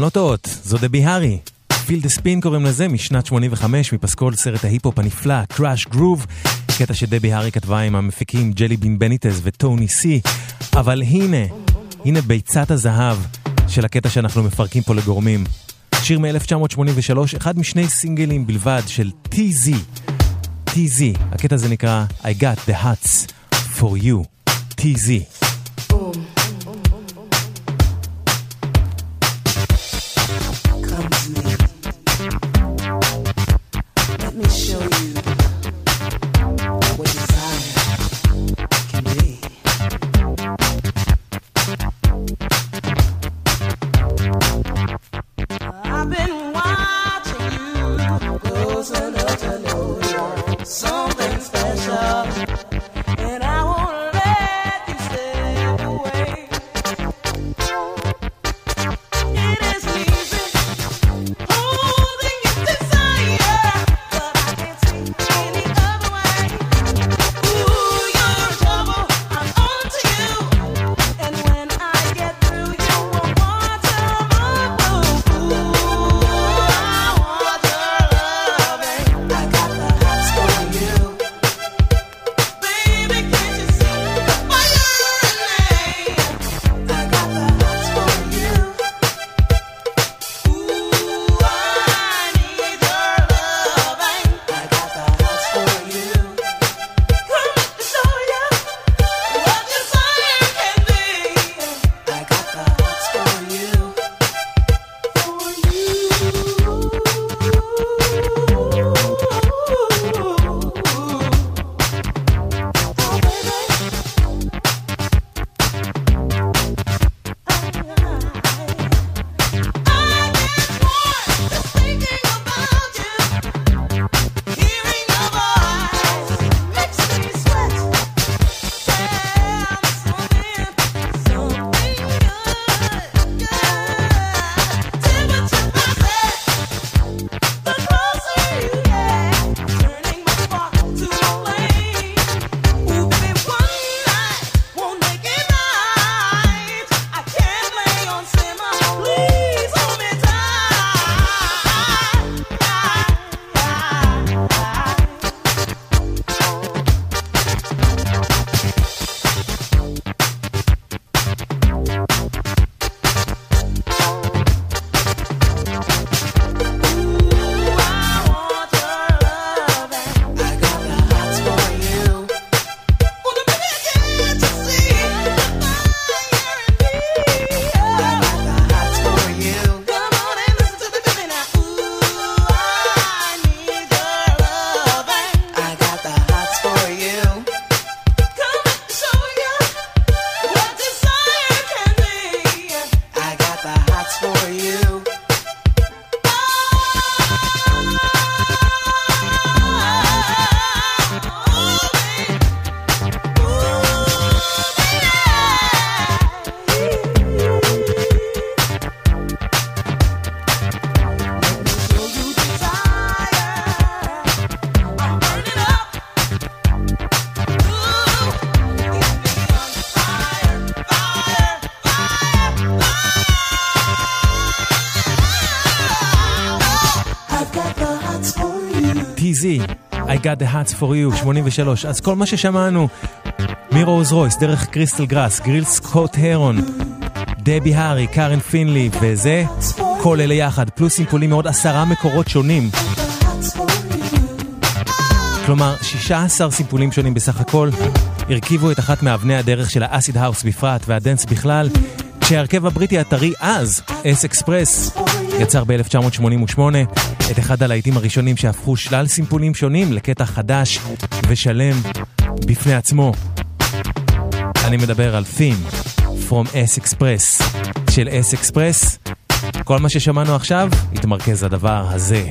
לא טועות, זו דבי הארי. Feel the Spin קוראים לזה, משנת 85, מפסקול סרט ההיפ-הופ הנפלא, Krush Groove, קטע שדבי הארי כתבה עם המפיקים ג'לי בין בניטז וטוני סי. אבל הנה, הנה ביצת הזהב של הקטע שאנחנו מפרקים פה לגורמים. שיר מ-1983, אחד משני סינגלים בלבד של TZ. TZ, הקטע הזה נקרא I got the hots for you. TZ. Got the hots for you, 83. אז כל מה ששמענו מרוז רויס, דרך קריסטל גראס, גיל סקוט הרון, דבי הארי, קארן פינלי, וזה כל אלה יחד, פלוס סימפולים מעוד עשרה מקורות שונים. כלומר, 16 סימפולים שונים בסך הכל, הרכיבו את אחת מאבני הדרך של האסיד האוס בפרט והדנס בכלל, כשההרכב הבריטי הטרי אז, S'Express, יצר ב-1988 את אחד הלהיטים הראשונים שהפכו שלל סימפולים שונים לקטע חדש ושלם בפני עצמו. אני מדבר על Theme From S Express של S Express. כל מה ששמענו עכשיו התמרכז לדבר הזה.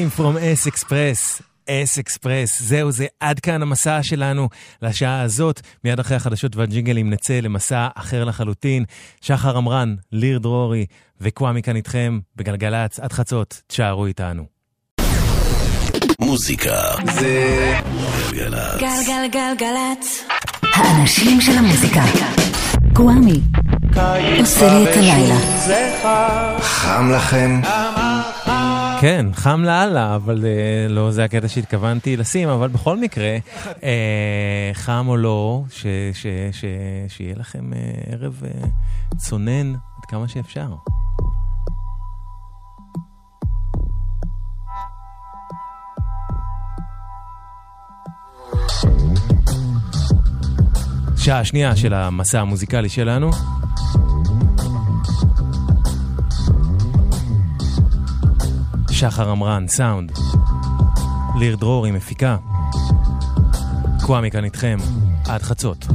Theme from S Express. S Express, זהו זה, עד כאן המסע שלנו לשעה הזאת. מיד אחרי החדשות והג'ינגלים נצא למסע אחר לחלוטין. שחר עמרן, ליר דרורי וקוואמי כאן איתכם בגלגלצ עד חצות, תשארו איתנו. מוזיקה זה גלגלצ. גלגלגלגלצ. האנשים של המוזיקה. קוואמי. עושה לי את הלילה. חם לכם? כן, חם לאללה, אבל אה, לא זה הקטע שהתכוונתי לשים, אבל בכל מקרה, אה, חם או לא, שיהיה לכם אה, ערב צונן עד כמה שאפשר. שעה שנייה של המסע המוזיקלי שלנו. שחר עמרן, סאונד. ליר דרורי, מפיקה. קוואמי כאן איתכם, עד חצות.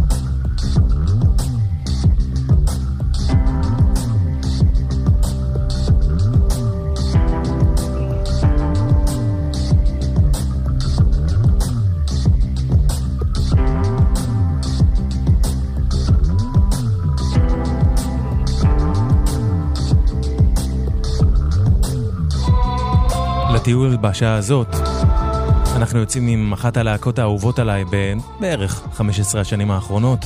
לטיול בשעה הזאת, אנחנו יוצאים עם אחת הלהקות האהובות עליי בערך 15 השנים האחרונות,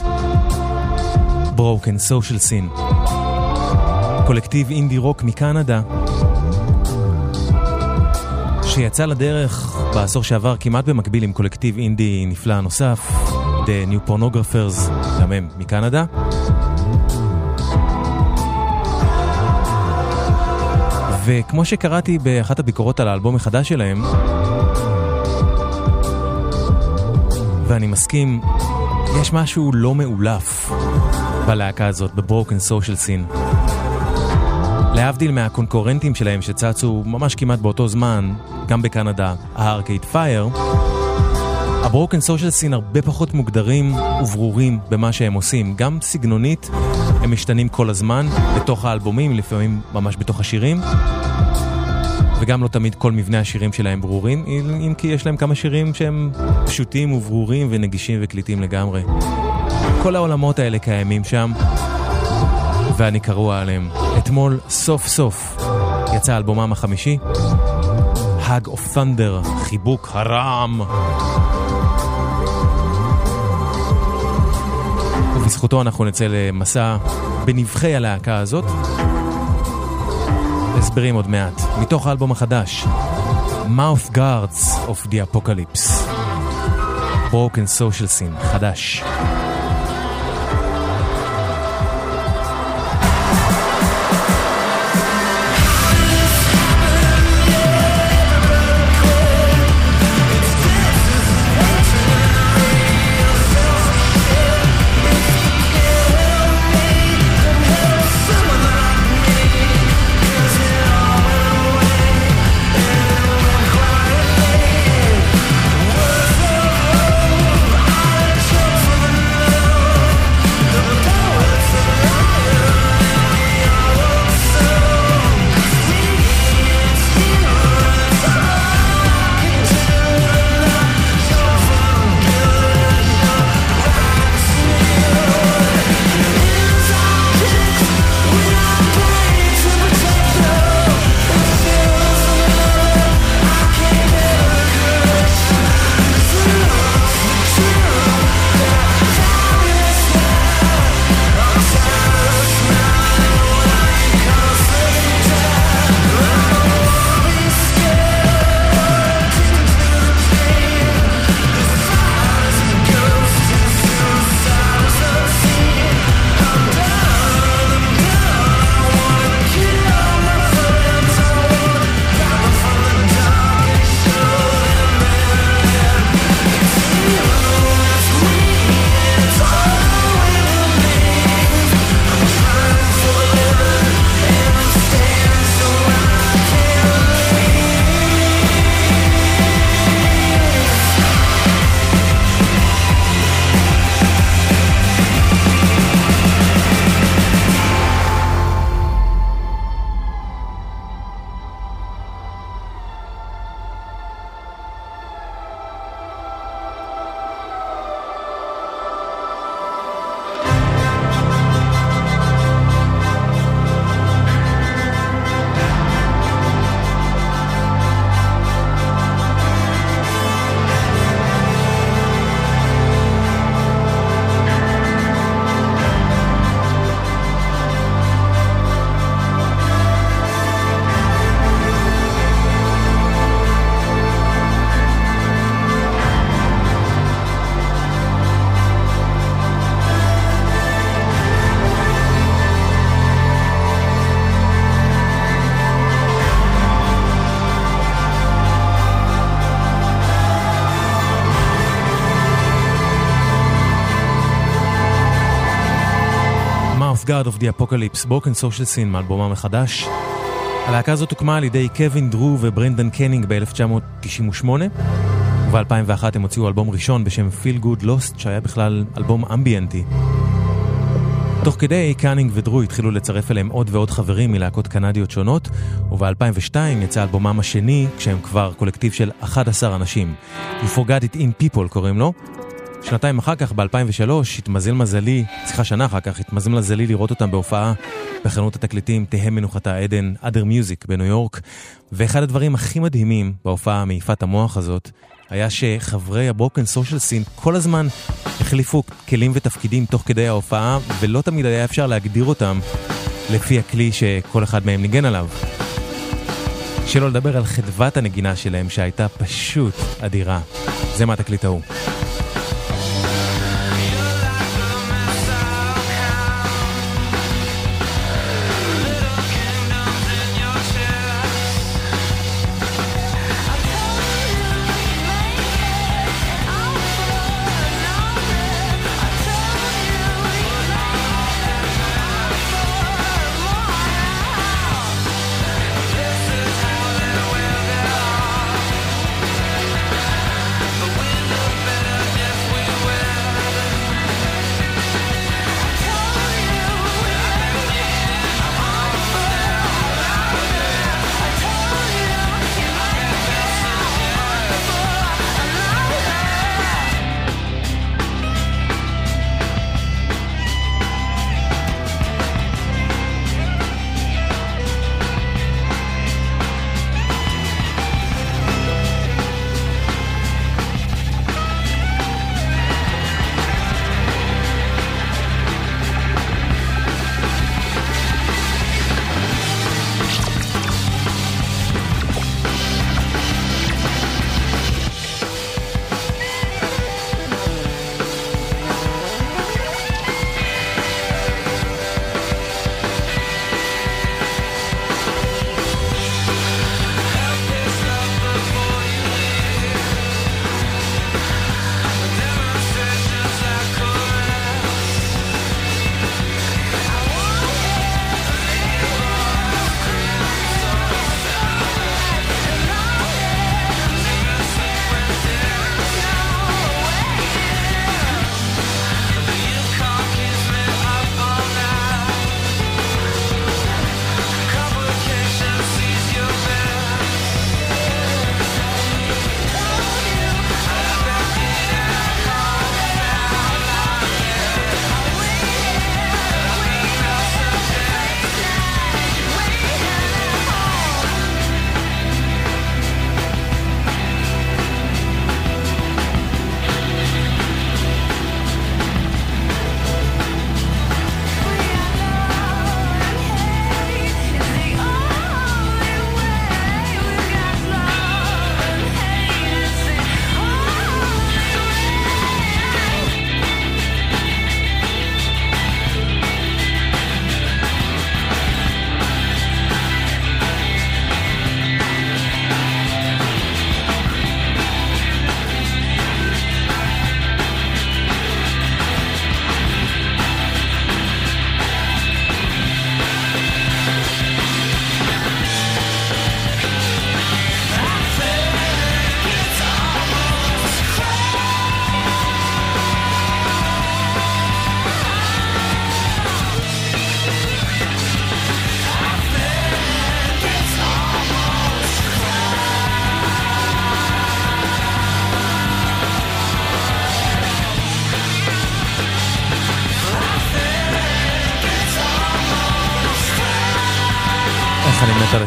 Broken Social Scene. קולקטיב אינדי רוק מקנדה, שיצא לדרך בעשור שעבר כמעט במקביל עם קולקטיב אינדי נפלא נוסף, The New Pornographers, גם הם מקנדה. וכמו שקראתי באחת הביקורות על האלבום החדש שלהם, ואני מסכים, יש משהו לא מאולף בלהקה הזאת, בברוקן סושיאל סין. להבדיל מהקונקורנטים שלהם שצצו ממש כמעט באותו זמן, גם בקנדה, הארקייד פייר, הברוקן סושיאל סין הרבה פחות מוגדרים וברורים במה שהם עושים. גם סגנונית הם משתנים כל הזמן, בתוך האלבומים, לפעמים ממש בתוך השירים. וגם לא תמיד כל מבנה השירים שלהם ברורים, אם כי יש להם כמה שירים שהם פשוטים וברורים ונגישים וקליטים לגמרי. כל העולמות האלה קיימים שם, ואני קרוע עליהם. אתמול, סוף סוף, יצא אלבומם החמישי, Hug of Thunder, חיבוק הרעם. ובזכותו אנחנו נצא למסע בנבחי הלהקה הזאת. הסברים עוד מעט. מתוך האלבום החדש, Mouth Guards of the Apocalypse. Broken Social Scene, חדש. Guards of the Apocalypse, Broken Social Scene מאלבומם החדש. הלהקה הזאת הוקמה על ידי קווין דרו וברנדן קנינג ב-1998, וב-2001 הם הוציאו אלבום ראשון בשם Feel Good Lost, שהיה בכלל אלבום אמביאנטי. תוך כדי, קאנינג ודרו התחילו לצרף אליהם עוד ועוד חברים מלהקות קנדיות שונות, וב-2002 יצא אלבומם השני, כשהם כבר קולקטיב של 11 אנשים. You Forgot It In People קוראים לו. שנתיים אחר כך, ב-2003, התמזל מזלי, סליחה, שנה אחר כך, התמזל מזלי לראות אותם בהופעה בחנות התקליטים תהא מנוחתה עדן, other music בניו יורק. ואחד הדברים הכי מדהימים בהופעה מעיפת המוח הזאת, היה שחברי הברוקן סושיאל סין כל הזמן החליפו כלים ותפקידים תוך כדי ההופעה, ולא תמיד היה אפשר להגדיר אותם לפי הכלי שכל אחד מהם ניגן עליו. שלא לדבר על חדוות הנגינה שלהם שהייתה פשוט אדירה. זה מהתקליט ההוא.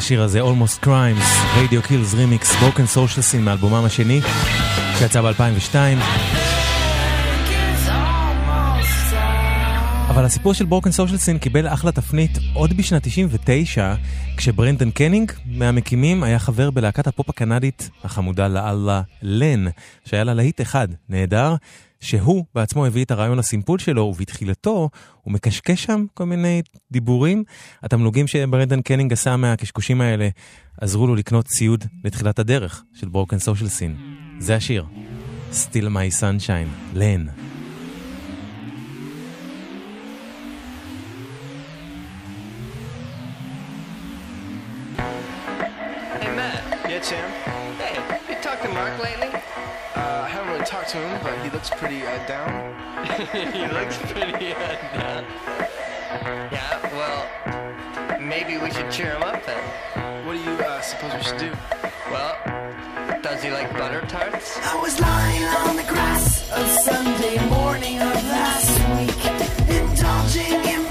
השיר הזה, Almost Crimes, Radio Kills Remix, Broken Social Scene מאלבומם השני, שיצא ב-2002. אבל הסיפור של Broken Social Scene קיבל אחלה תפנית עוד בשנת 99, כשברנדן קנינג מהמקימים היה חבר בלהקת הפופ הקנדית החמודה לאללה לן, שהיה לה להיט אחד, נהדר, שהוא בעצמו הביא את הרעיון לסימפול שלו, ובתחילתו הוא מקשקש שם כל מיני דיבורים. התמלוגים שברנדן קנינג עשה מהקשקושים האלה עזרו לו לקנות ציוד לתחילת הדרך של ברוקן סושיאל סין. זה השיר, Still My Sunshine, לן. Tim. Hey, have you talked to Mark lately? Uh, I haven't really talked to him, but he looks pretty uh, down. he looks pretty uh, down. Yeah, well, maybe we should cheer him up then. What do you uh, suppose we should do? Well, does he like butter tarts? I was lying on the grass of Sunday morning of last week, indulging in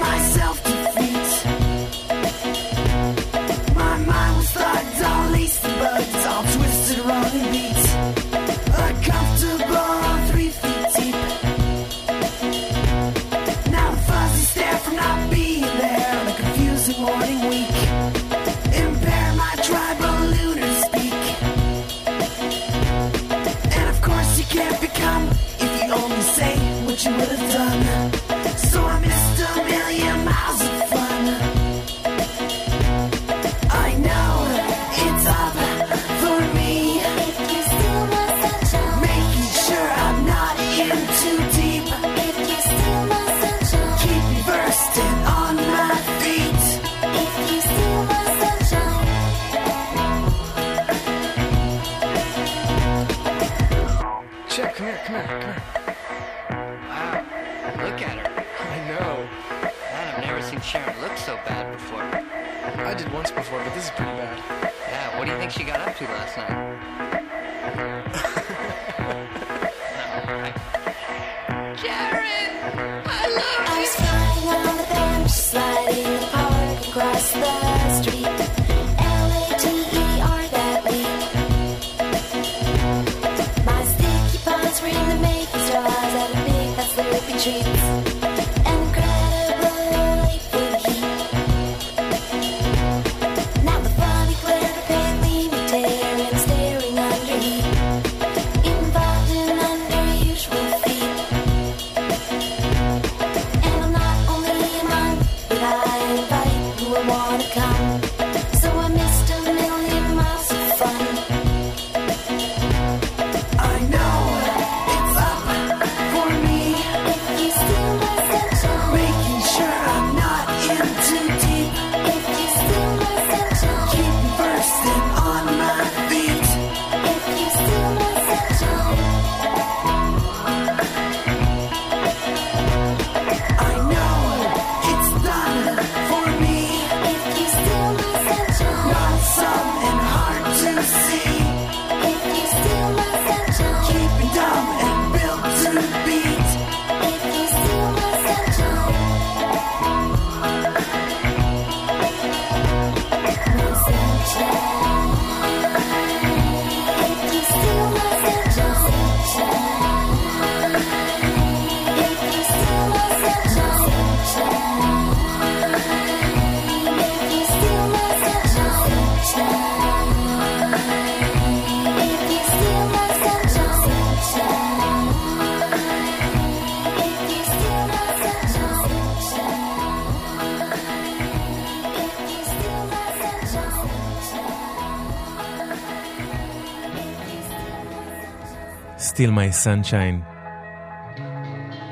Steal My Sunshine.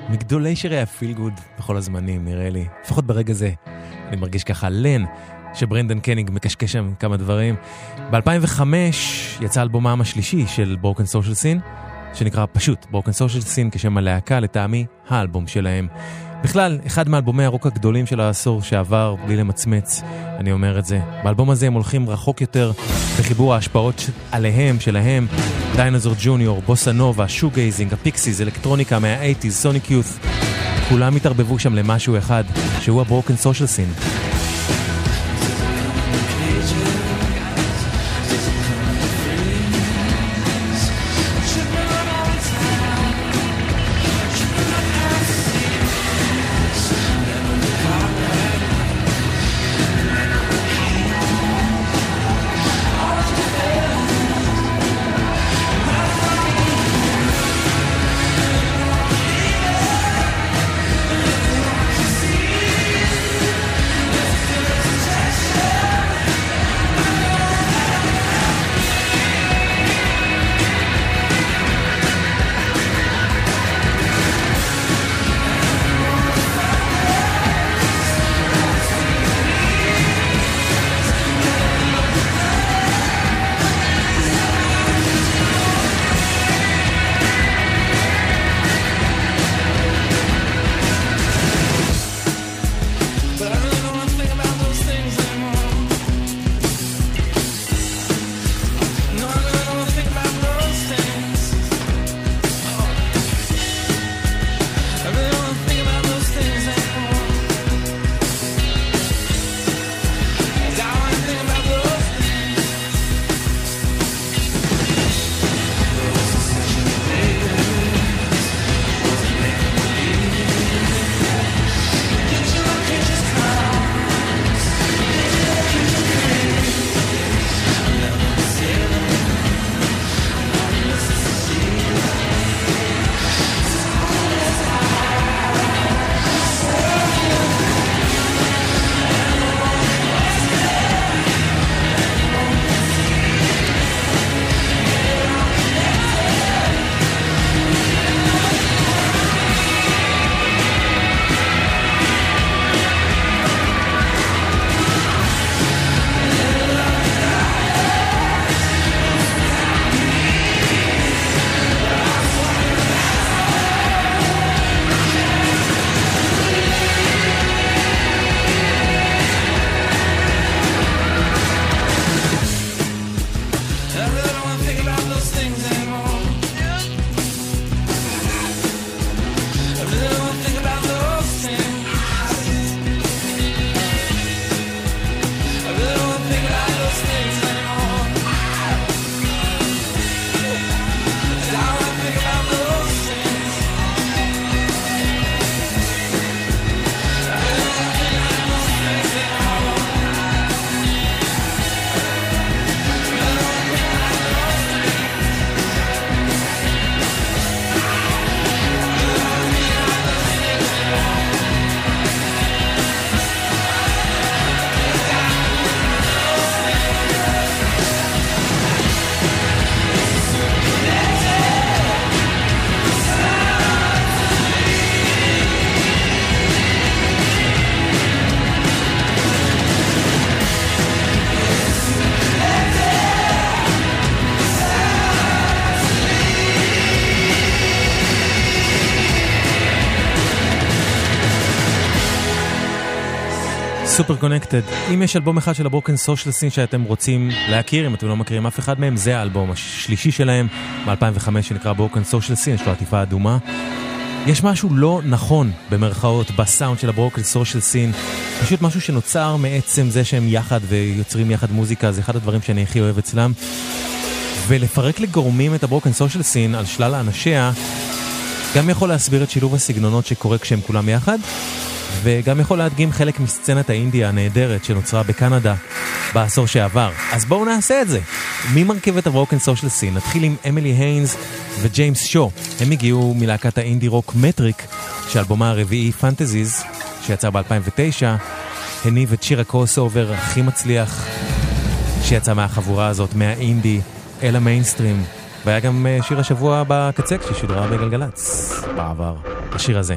מגדולי שירי ה- feel good בכל הזמנים, נראה לי. לפחות ברגע זה. אני מרגיש ככה לן, שברנדן קנינג מקשקש שם כמה דברים. ב-2005 יצא אלבומם השלישי של Broken Social Scene, שנקרא פשוט Broken Social Scene כשם הלהקה, לטעמי האלבום שלהם. בכלל, אחד מאלבומי הרוק הגדולים של העשור שעבר, בלי למצמץ, אני אומר את זה. באלבום הזה הם הולכים רחוק יותר בחיבור ההשפעות עליהם, שלהם, Dinosaur Jr., בוסה נובה, shoegazing, ה Pixies, אלקטרוניקה מה-80's, Sonic Youth. כולם התערבבו שם למשהו אחד, שהוא ה Broken Social Scene. סופר קונקטד. אם יש אלבום אחד של הברוקן סושיאל סין שאתם רוצים להכיר, אם אתם לא מכירים אף אחד מהם, זה האלבום השלישי שלהם, מ-2005 שנקרא ברוקן סושיאל סין, יש לו עטיפה אדומה. יש משהו לא נכון, במרכאות, בסאונד של הברוקן סושיאל סין. פשוט משהו שנוצר מעצם זה שהם יחד ויוצרים יחד מוזיקה, זה אחד הדברים שאני הכי אוהב אצלם. ולפרק לגורמים את הברוקן סושיאל סין על שלל האנשיה, גם יכול להסביר את שילוב הסגנונות שקורה כשהם כולם יחד, וגם יכול להדגים חלק מסצנת האינדיה הנהדרת שנוצרה בקנדה בעשור שעבר. אז בואו נעשה את זה. מי מרכיב את ה Broken Social Scene? נתחיל עם אמילי היינס וג'יימס שו. הם הגיעו מלהקת האינדי רוק Metric, שאלבומה הרביעי Fantasies, שיצא ב-2009, הניב את שיר ה crossover הכי מצליח שיצא מהחבורה הזאת, מהאינדי אל המיינסטרים. והיה גם אה, שיר השבוע בקצה כששודרה בגלגלצ בעבר, השיר הזה.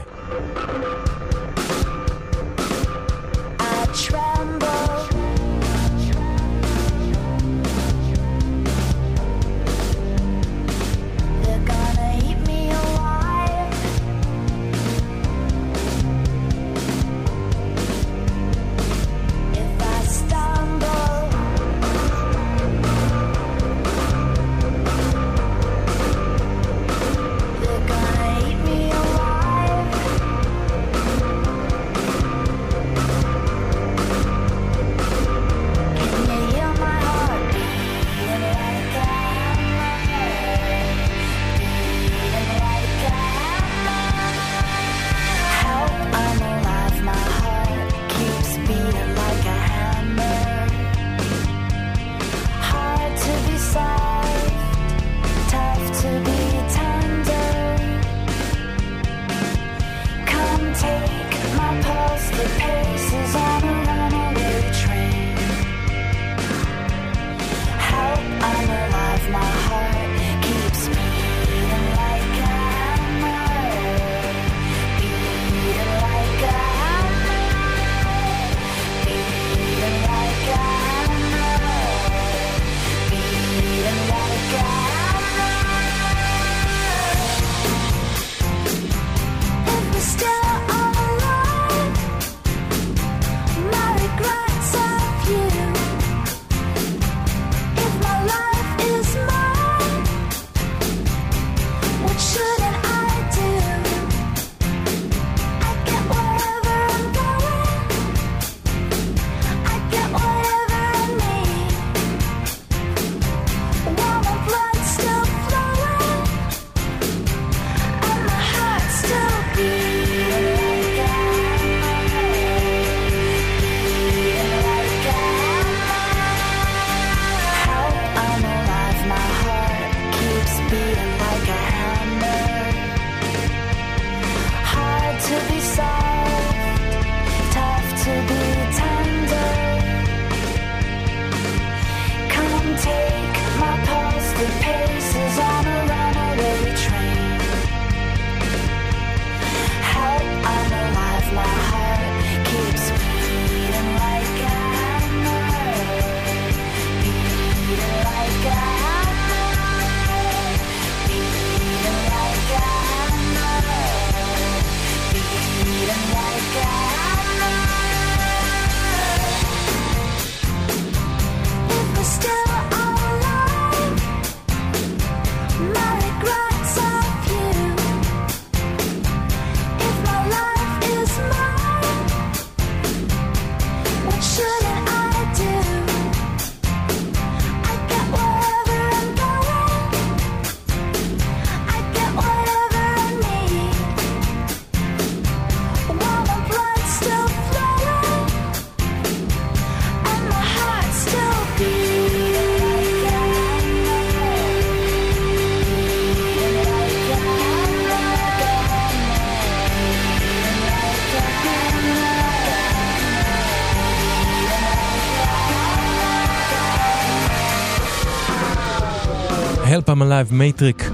Alive, Metric.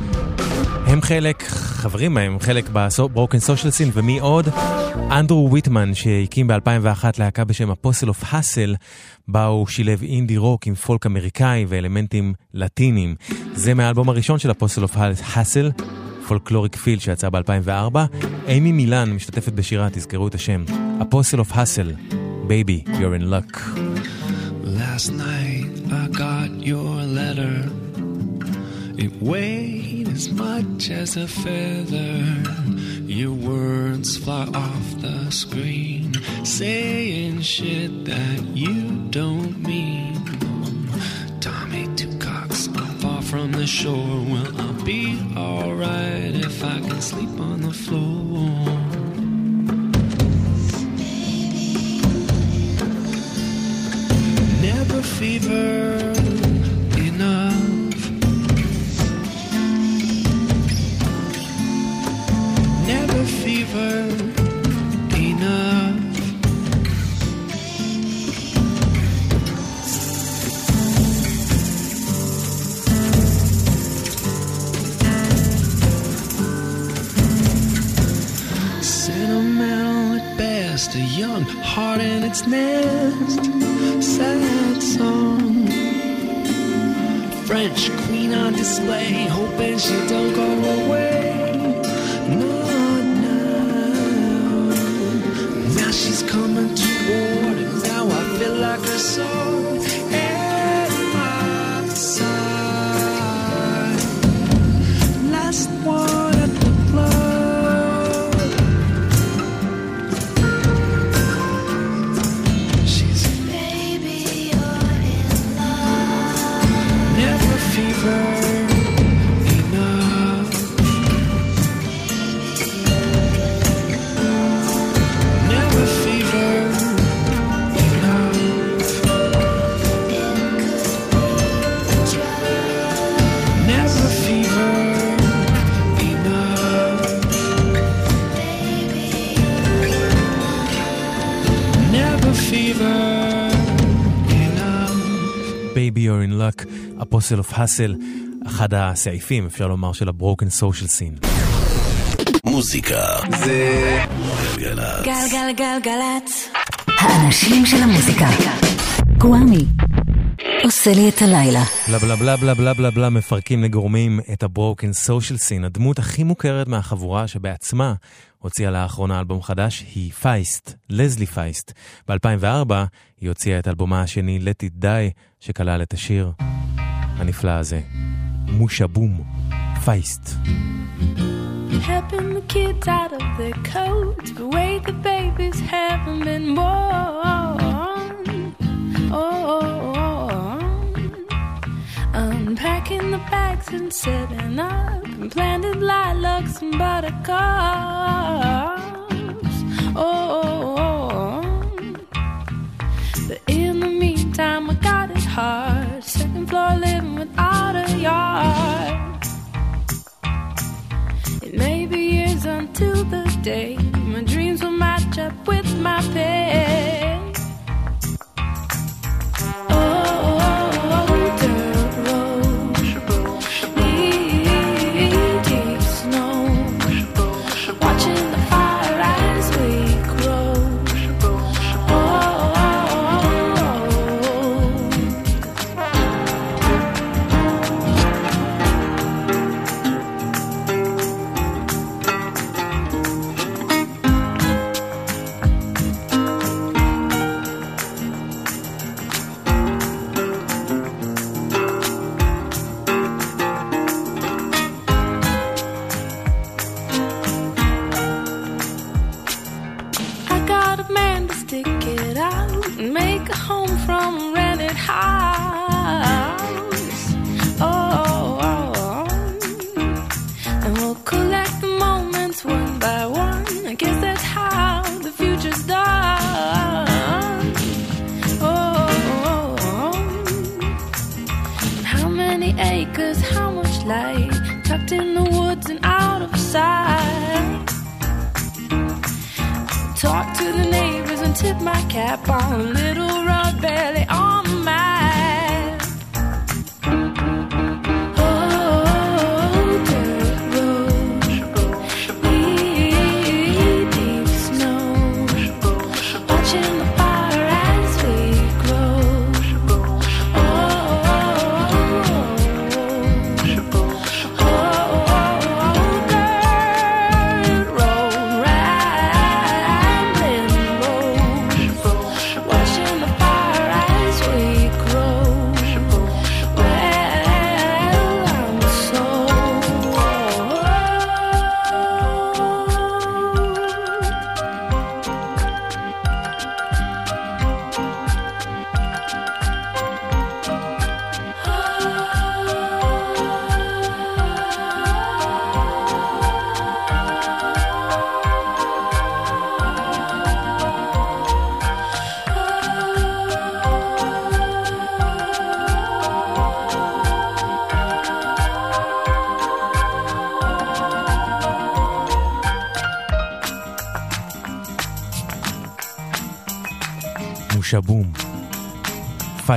הם חלק, חברים הם חלק ב Broken Social Scene, ומי עוד? אנדרו וייטמן שהקים ב-2001 להקה בשם Apostle of Hustle, בה הוא שילב אינדי רוק עם פולק אמריקאי ואלמנטים לטינים. זה מהאלבום הראשון של Apostle of Hustle, Folkloric Feel שיצא ב-2004. אימי מילן משתתפת בשירה, תזכרו את השם. Apostle of Hustle, Baby, you're in luck. Last night I got your letter. It weighed as much as a feather. Your words fly off the screen, saying shit that you don't mean. Tommy Two Cocks, I'm far from the shore. Well, I'll be alright if I can sleep on the floor. Never fever heart in its nest. Sad song. French queen on display, hoping she don't go away. No, no. Now she's coming toward him. Now I feel like a song Apostle of Hustle, אחד הסעיפים, אפשר לומר, של ה-Broken Social Scene. מוזיקה זה גלגלצ. גלגלגלגלצ. האנשים של המוזיקה. גוואמי. עושה לי את הלילה. בלה בלה בלה בלה בלה בלה בלה מפרקים לגורמים את ה-Broken Social Scene, הדמות הכי מוכרת מהחבורה שבעצמה הוציאה לאחרונה אלבום חדש היא פייסט, לזלי פייסט. ב-2004 היא הוציאה את אלבומה השני Let It Die, שכלל את השיר הנפלא הזה, מושה בום, פייסט. Helping the kids out of their coats, the way the babies haven't been born. Oh, unpacking the bags and setting up, and planted lilacs and buttercups. Oh, but in the meantime, I got it hard. Second floor living without a yard. It may be years until the day my dreams will match up with my pay. Tip my cap on. Little rug belly on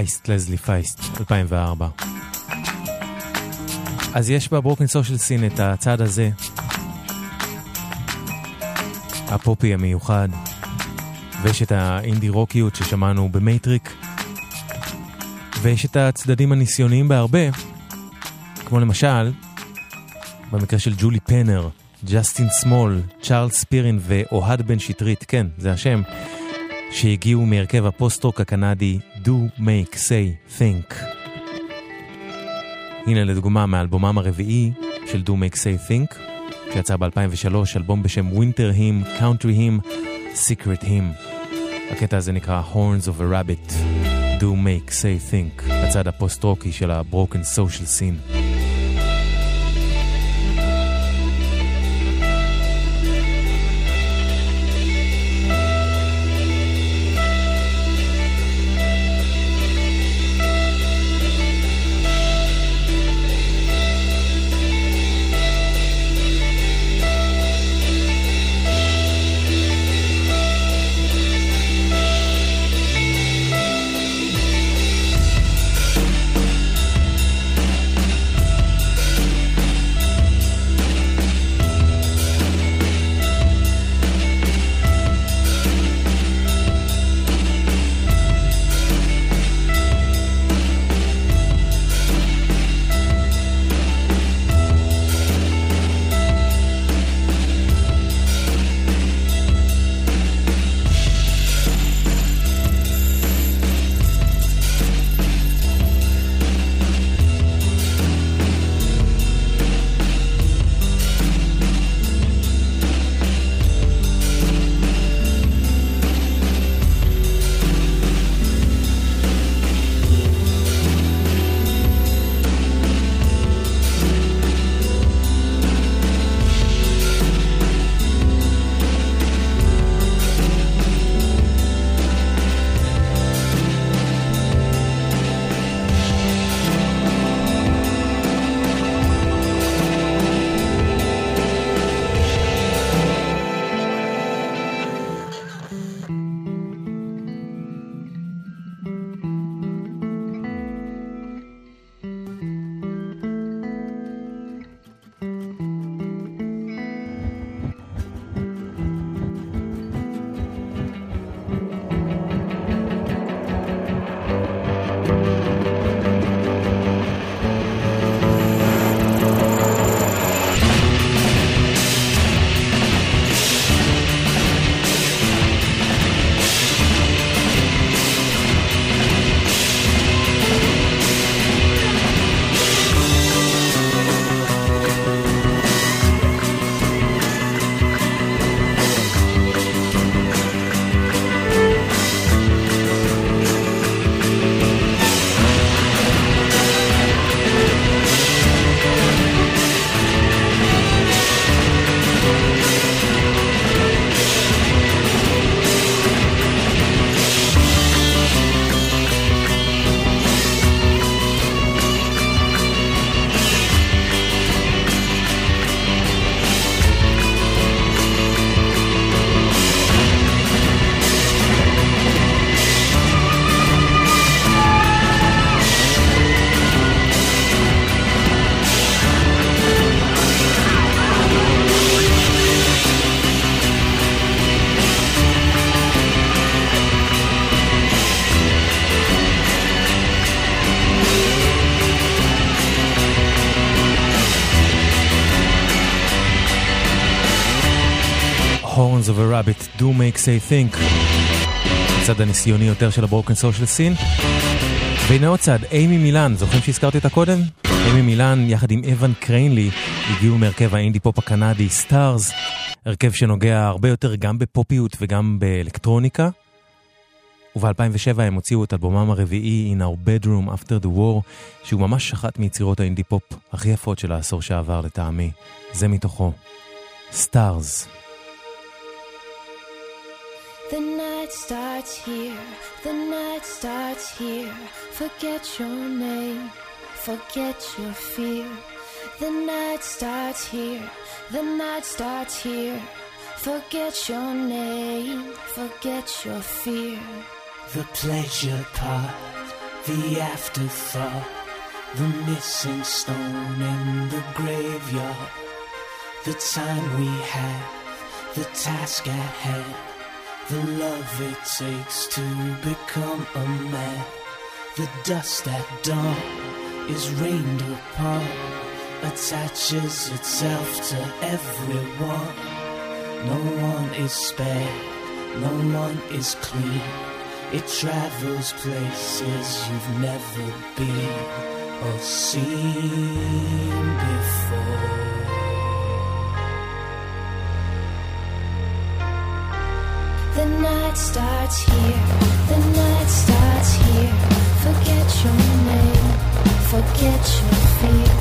פייסט, לזלי פייסט, 2004. אז יש ב Broken Social Scene את הצד הזה, הפופי המיוחד, ויש את האינדי רוקיות ששמענו ב Metric, ויש את הצדדים הניסיוניים בהרבה, כמו למשל, במקרה של ג'ולי פנר, ג'סטין סמול, צ'ארלס ספירין ואוהד בן שטרית, כן, זה השם, שהגיעו מהרכב הפוסט-רוק הקנדי Do Make Say Think. הנה לדוגמה מאלבומם הרביעי של Do Make Say Think, שיצא ב-2003, אלבום בשם Winter Hymn, Country Hymn, Secret Hymn. הקטע הזה נקרא Horns of a Rabbit, Do Make Say Think, הצד הפוסט-רוקי של ה-Broken Social Scene. Think. הצד הניסיוני יותר של ה Broken Social Scene. והנה עוד צד, אימי מילן, זוכרים שהזכרתי אותה קודם? אימי מילן יחד עם אוון קריינלי הגיעו מהרכב האינדי פופ הקנדי Stars, הרכב שנוגע הרבה יותר גם בפופיות וגם באלקטרוניקה. וב-2007 הם הוציאו את אלבומם הרביעי In Our Bedroom After the War, שהוא ממש אחת מיצירות האינדי פופ הכי יפות של העשור שעבר לטעמי. זה מתוכו. סטארס. The night starts here, the night starts here. Forget your name, forget your fear. The night starts here, the night starts here. Forget your name, forget your fear. The pleasure part, the afterthought, the missing stone in the graveyard, the time we have, the task at hand, the love it takes to become a man, the dust at dawn is rained upon, attaches itself to everyone. No one is spared, no one is clean. It travels places you've never been or seen before. The night starts here, the night starts here. Forget your name, forget your fear.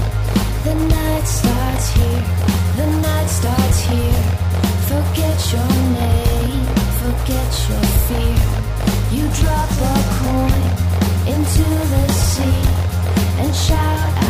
The night starts here, the night starts here. Forget your name, forget your fear. You drop a coin into the sea and shout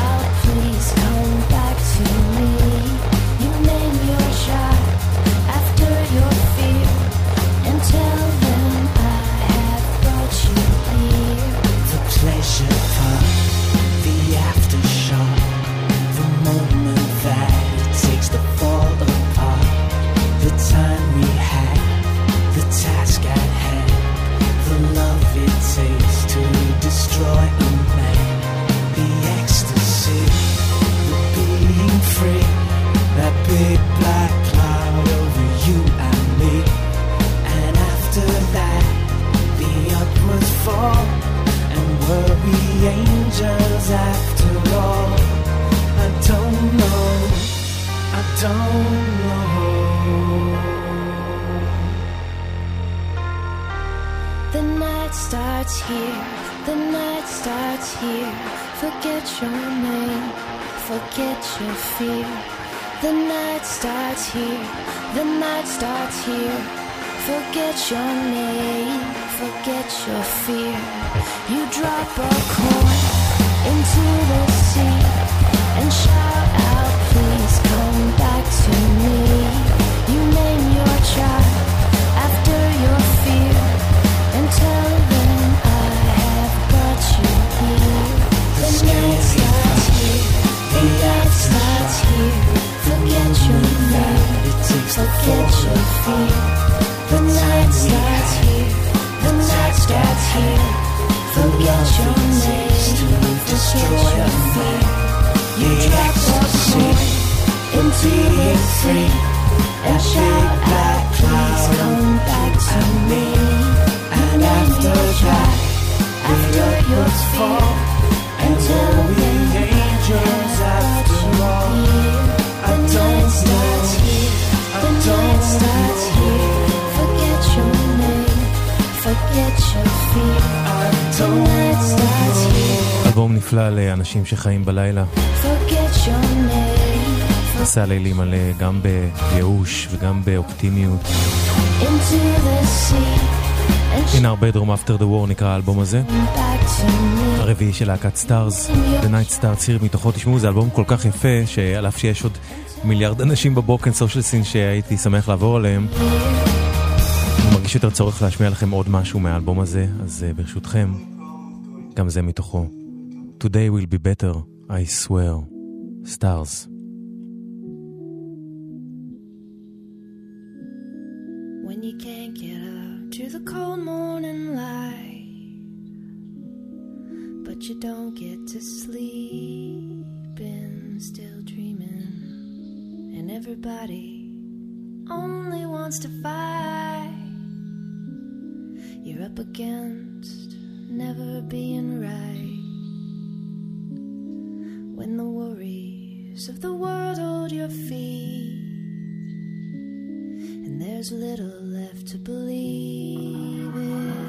נפלא לאנשים שחיים בלילה. מסע לילי מלא גם בייאוש וגם באופטימיות. In Our Bedroom After the War נקרא האלבום הזה. הרביעי של להקת Stars, The Night Starts Here מתוכו תשמעו זה אלבום כל כך יפה שעל אף שיש עוד מיליארד אנשים ב Broken Social Scene שהייתי שמח לעבור עליהם אני מרגיש יותר צורך להשמיע לכם עוד משהו מהאלבום הזה אז אה, ברשותכם גם זה מתוכו Today will be better, I swear, Stars When you can't get up to the cold morning light, but you don't get to sleep and still dreaming, and everybody only wants to fight. You're up against never being right. When the worries of the world hold your feet and there's little left to believe in.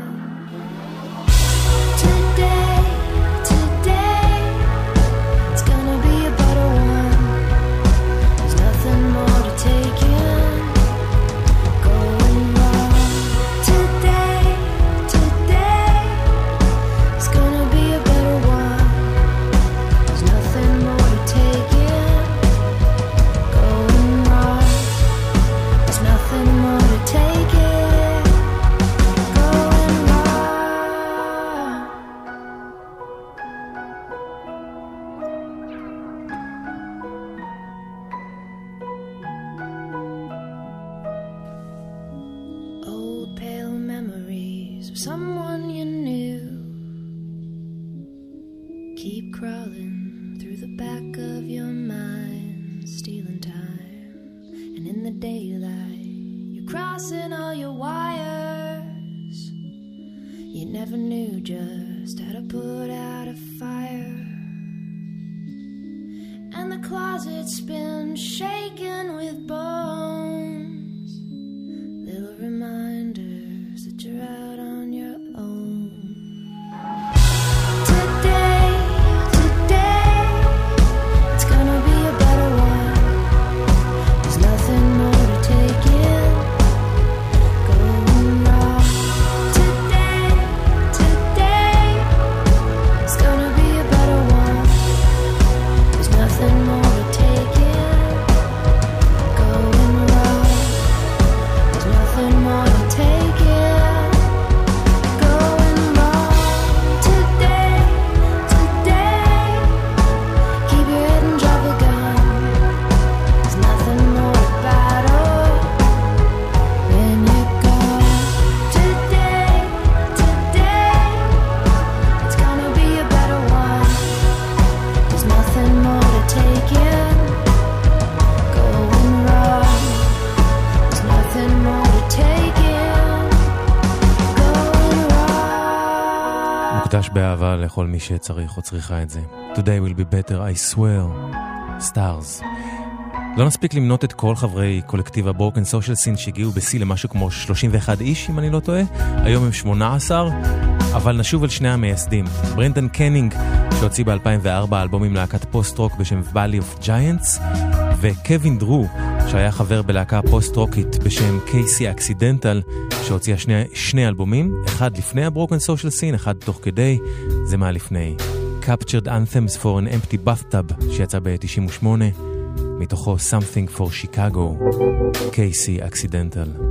מי שצריך או צריכה את זה. Today will be better, I swear. Stars. לא נספיק למנות את כל חברי קולקטיב ה Broken Social Scene שהגיעו בשיא למשהו כמו 31 איש, אם אני לא טועה. היום הם 18, אבל נשוב אל שני המייסדים. ברנדן קנינג, שהוציא ב-2004 אלבום עם להקת פוסט-רוק בשם Valley of Giants, וקווין דרו, שהיה חבר בלהקה פוסט-רוקית בשם KC Accidental, שהוציאה שני, שני אלבומים, אחד לפני הברוקן סושיאל סין, אחד תוך כדי, זה מה לפני. Captured Anthems for an Empty Bathtub, שיצא ב-98, מתוכו Something for Chicago, קייסי אקסידנטל.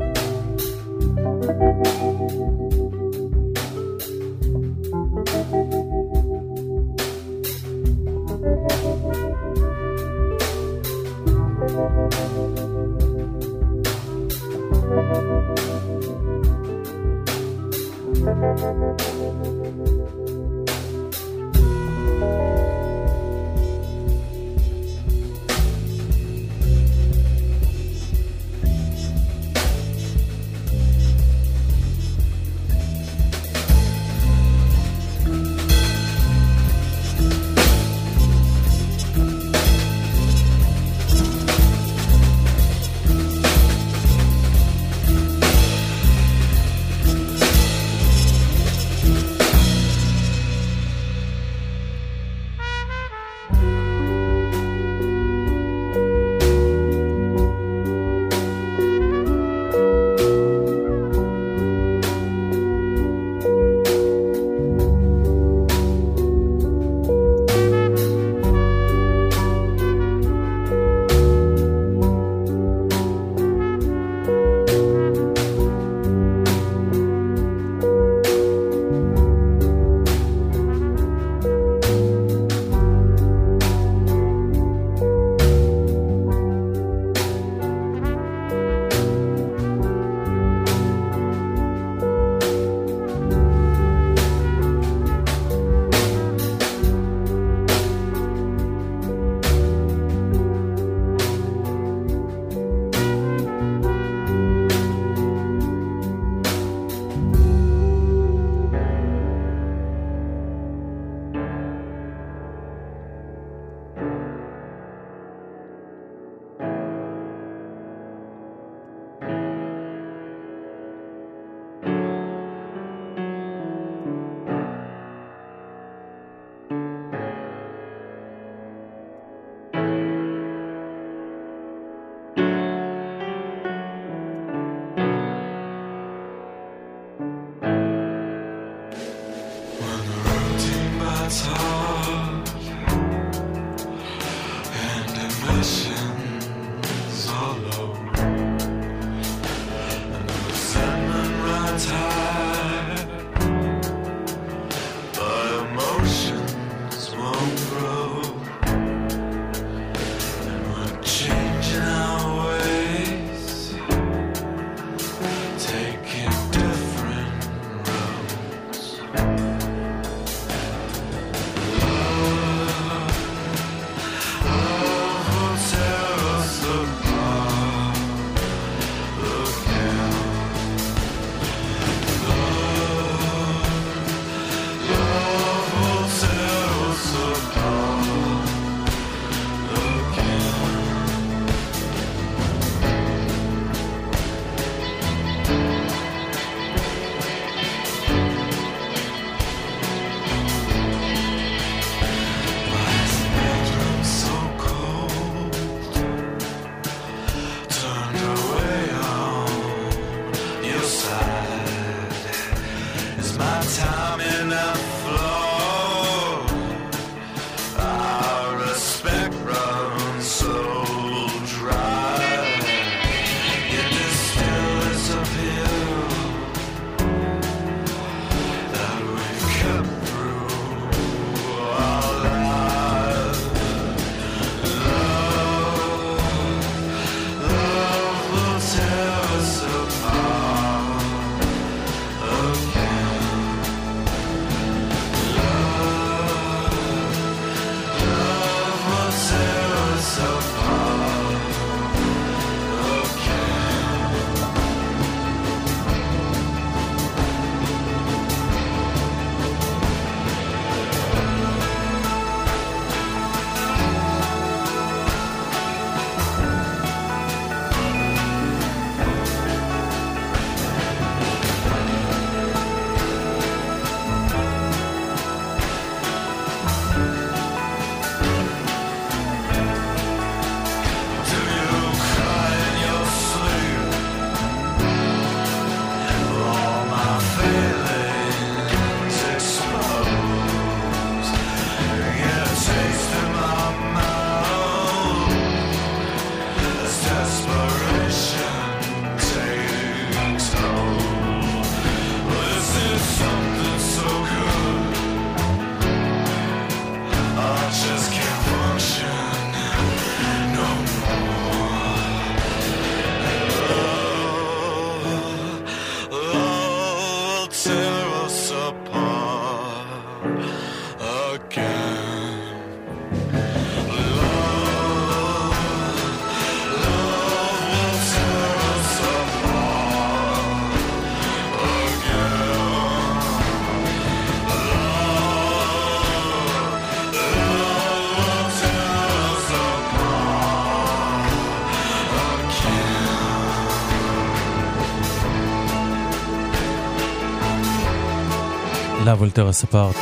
Love will tear us apart,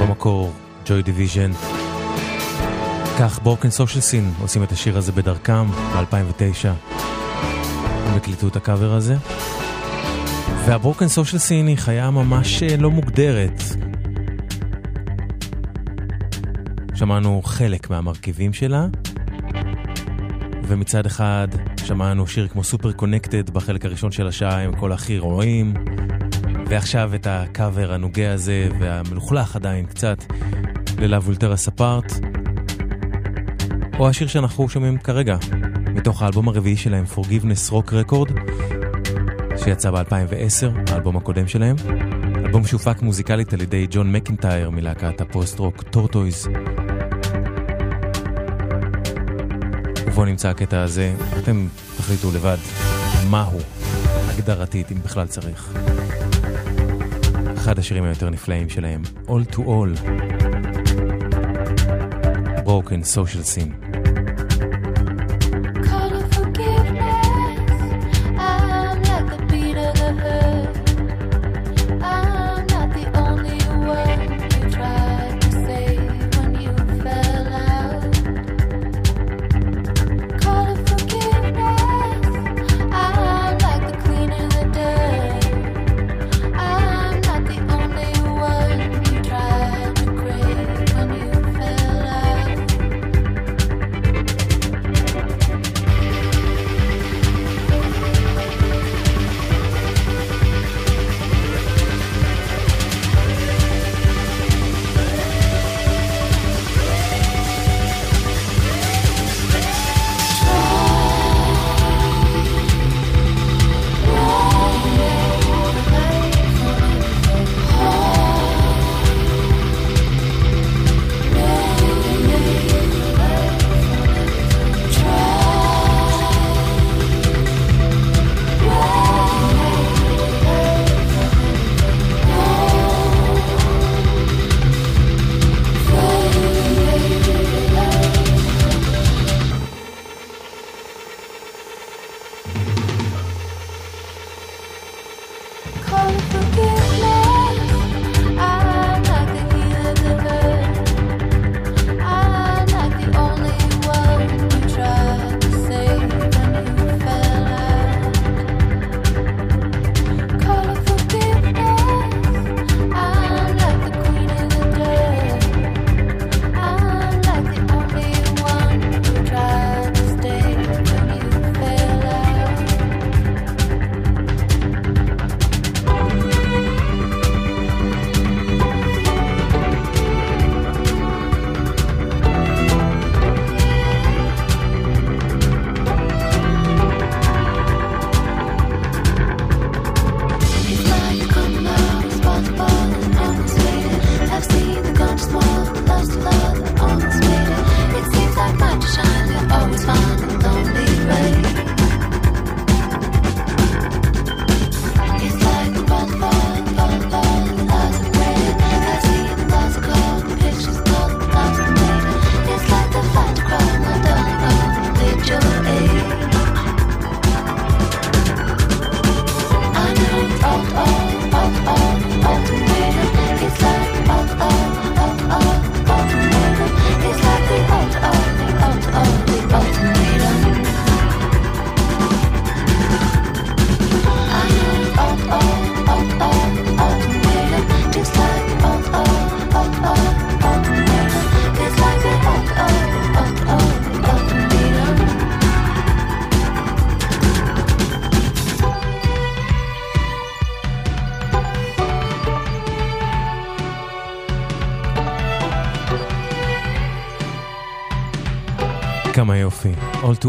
במקור Joy Division. כך Broken Social Scene עושים את השיר הזה בדרכם ב-2009. הם הקליטו את הקאבר הזה. וה Broken Social Scene היא חיה ממש אה, לא מוגדרת. שמענו חלק מהמרכיבים שלה, ומצד אחד שמענו שיר כמו Superconnected בחלק הראשון של השעה עם כל הכי רואים, ועכשיו את הקאבר הנוגע הזה והמלוכלך עדיין קצת ל Love Will Tear Us Apart, או השיר שאנחנו שומעים כרגע, מתוך האלבום הרביעי שלהם, Forgiveness Rock Record, שיצא ב-2010, האלבום הקודם שלהם. אלבום שהופק מוזיקלית על ידי ג'ון מקינטייר מלהקת הפוסט-רוק Tortoise. ובו נמצא הקטע הזה, אתם תחליטו לבד מהו הגדרתית, אם בכלל צריך. אחד השירים היותר נפלאים שלהם, All to All, Broken Social Scene.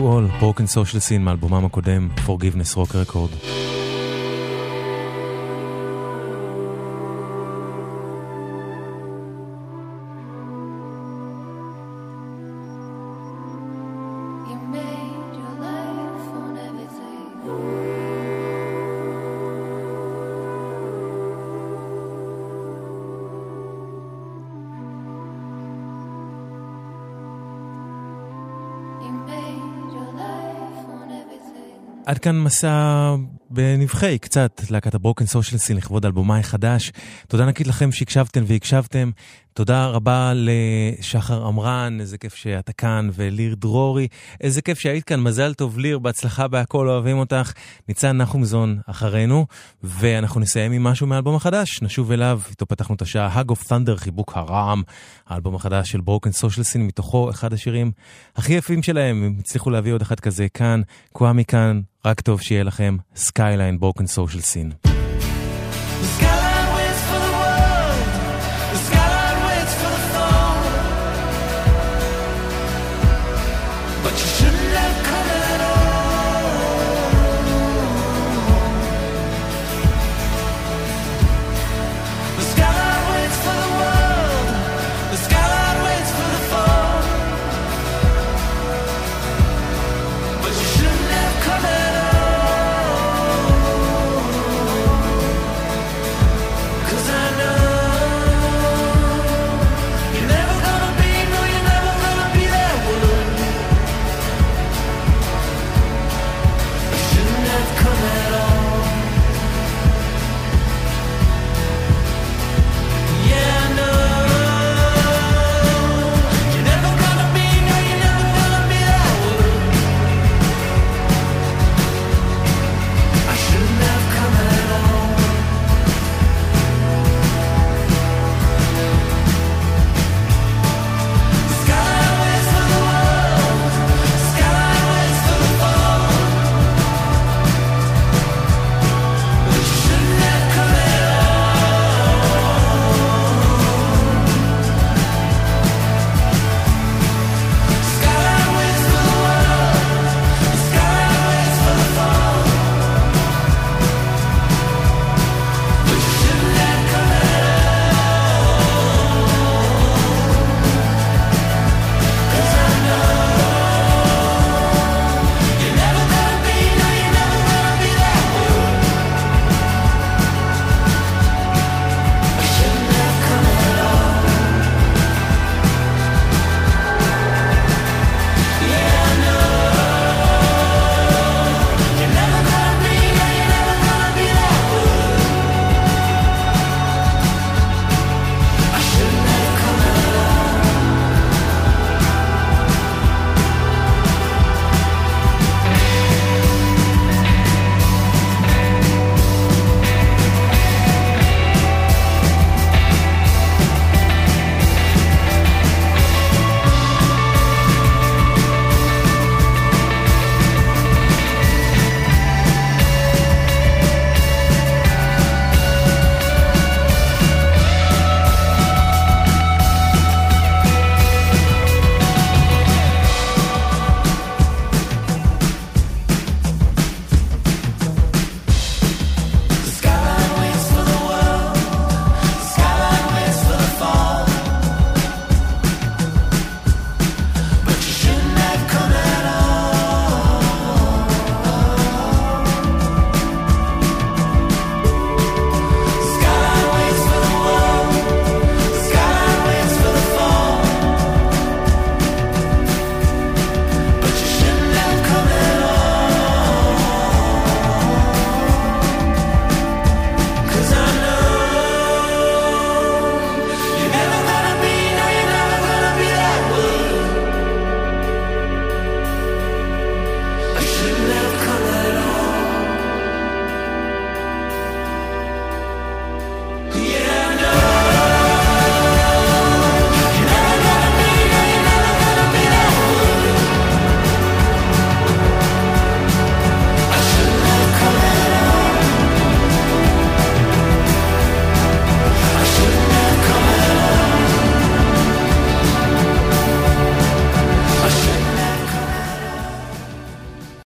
To All, Broken Social Scene מאלבומם הקודם, Forgiveness Rock Record. כאן מסע בנבחי קצת להקת הברוקן סושיאלסין לכבוד אלבומה החדש. תודה ענקית לכם שהקשבתם והקשבתם. תודה רבה לשחר עמרן, איזה כיף שאתה כאן, וליר דרורי, איזה כיף שהיית כאן, מזל טוב ליר, בהצלחה בהכל, אוהבים אותך. ניצן נחומזון אחרינו, ואנחנו נסיים עם משהו מהאלבום החדש, נשוב אליו, איתו פתחנו את השעה, Hug of Thunder, חיבוק הרעם, האלבום החדש של ברוקן סושיאלסין, מתוכו אחד השירים הכי יפים שלהם, הם הצליחו להביא עוד אחד כזה כאן, קוואמי כאן, רק טוב שיהיה לכם, Skyline Broken Social Scene. Skyline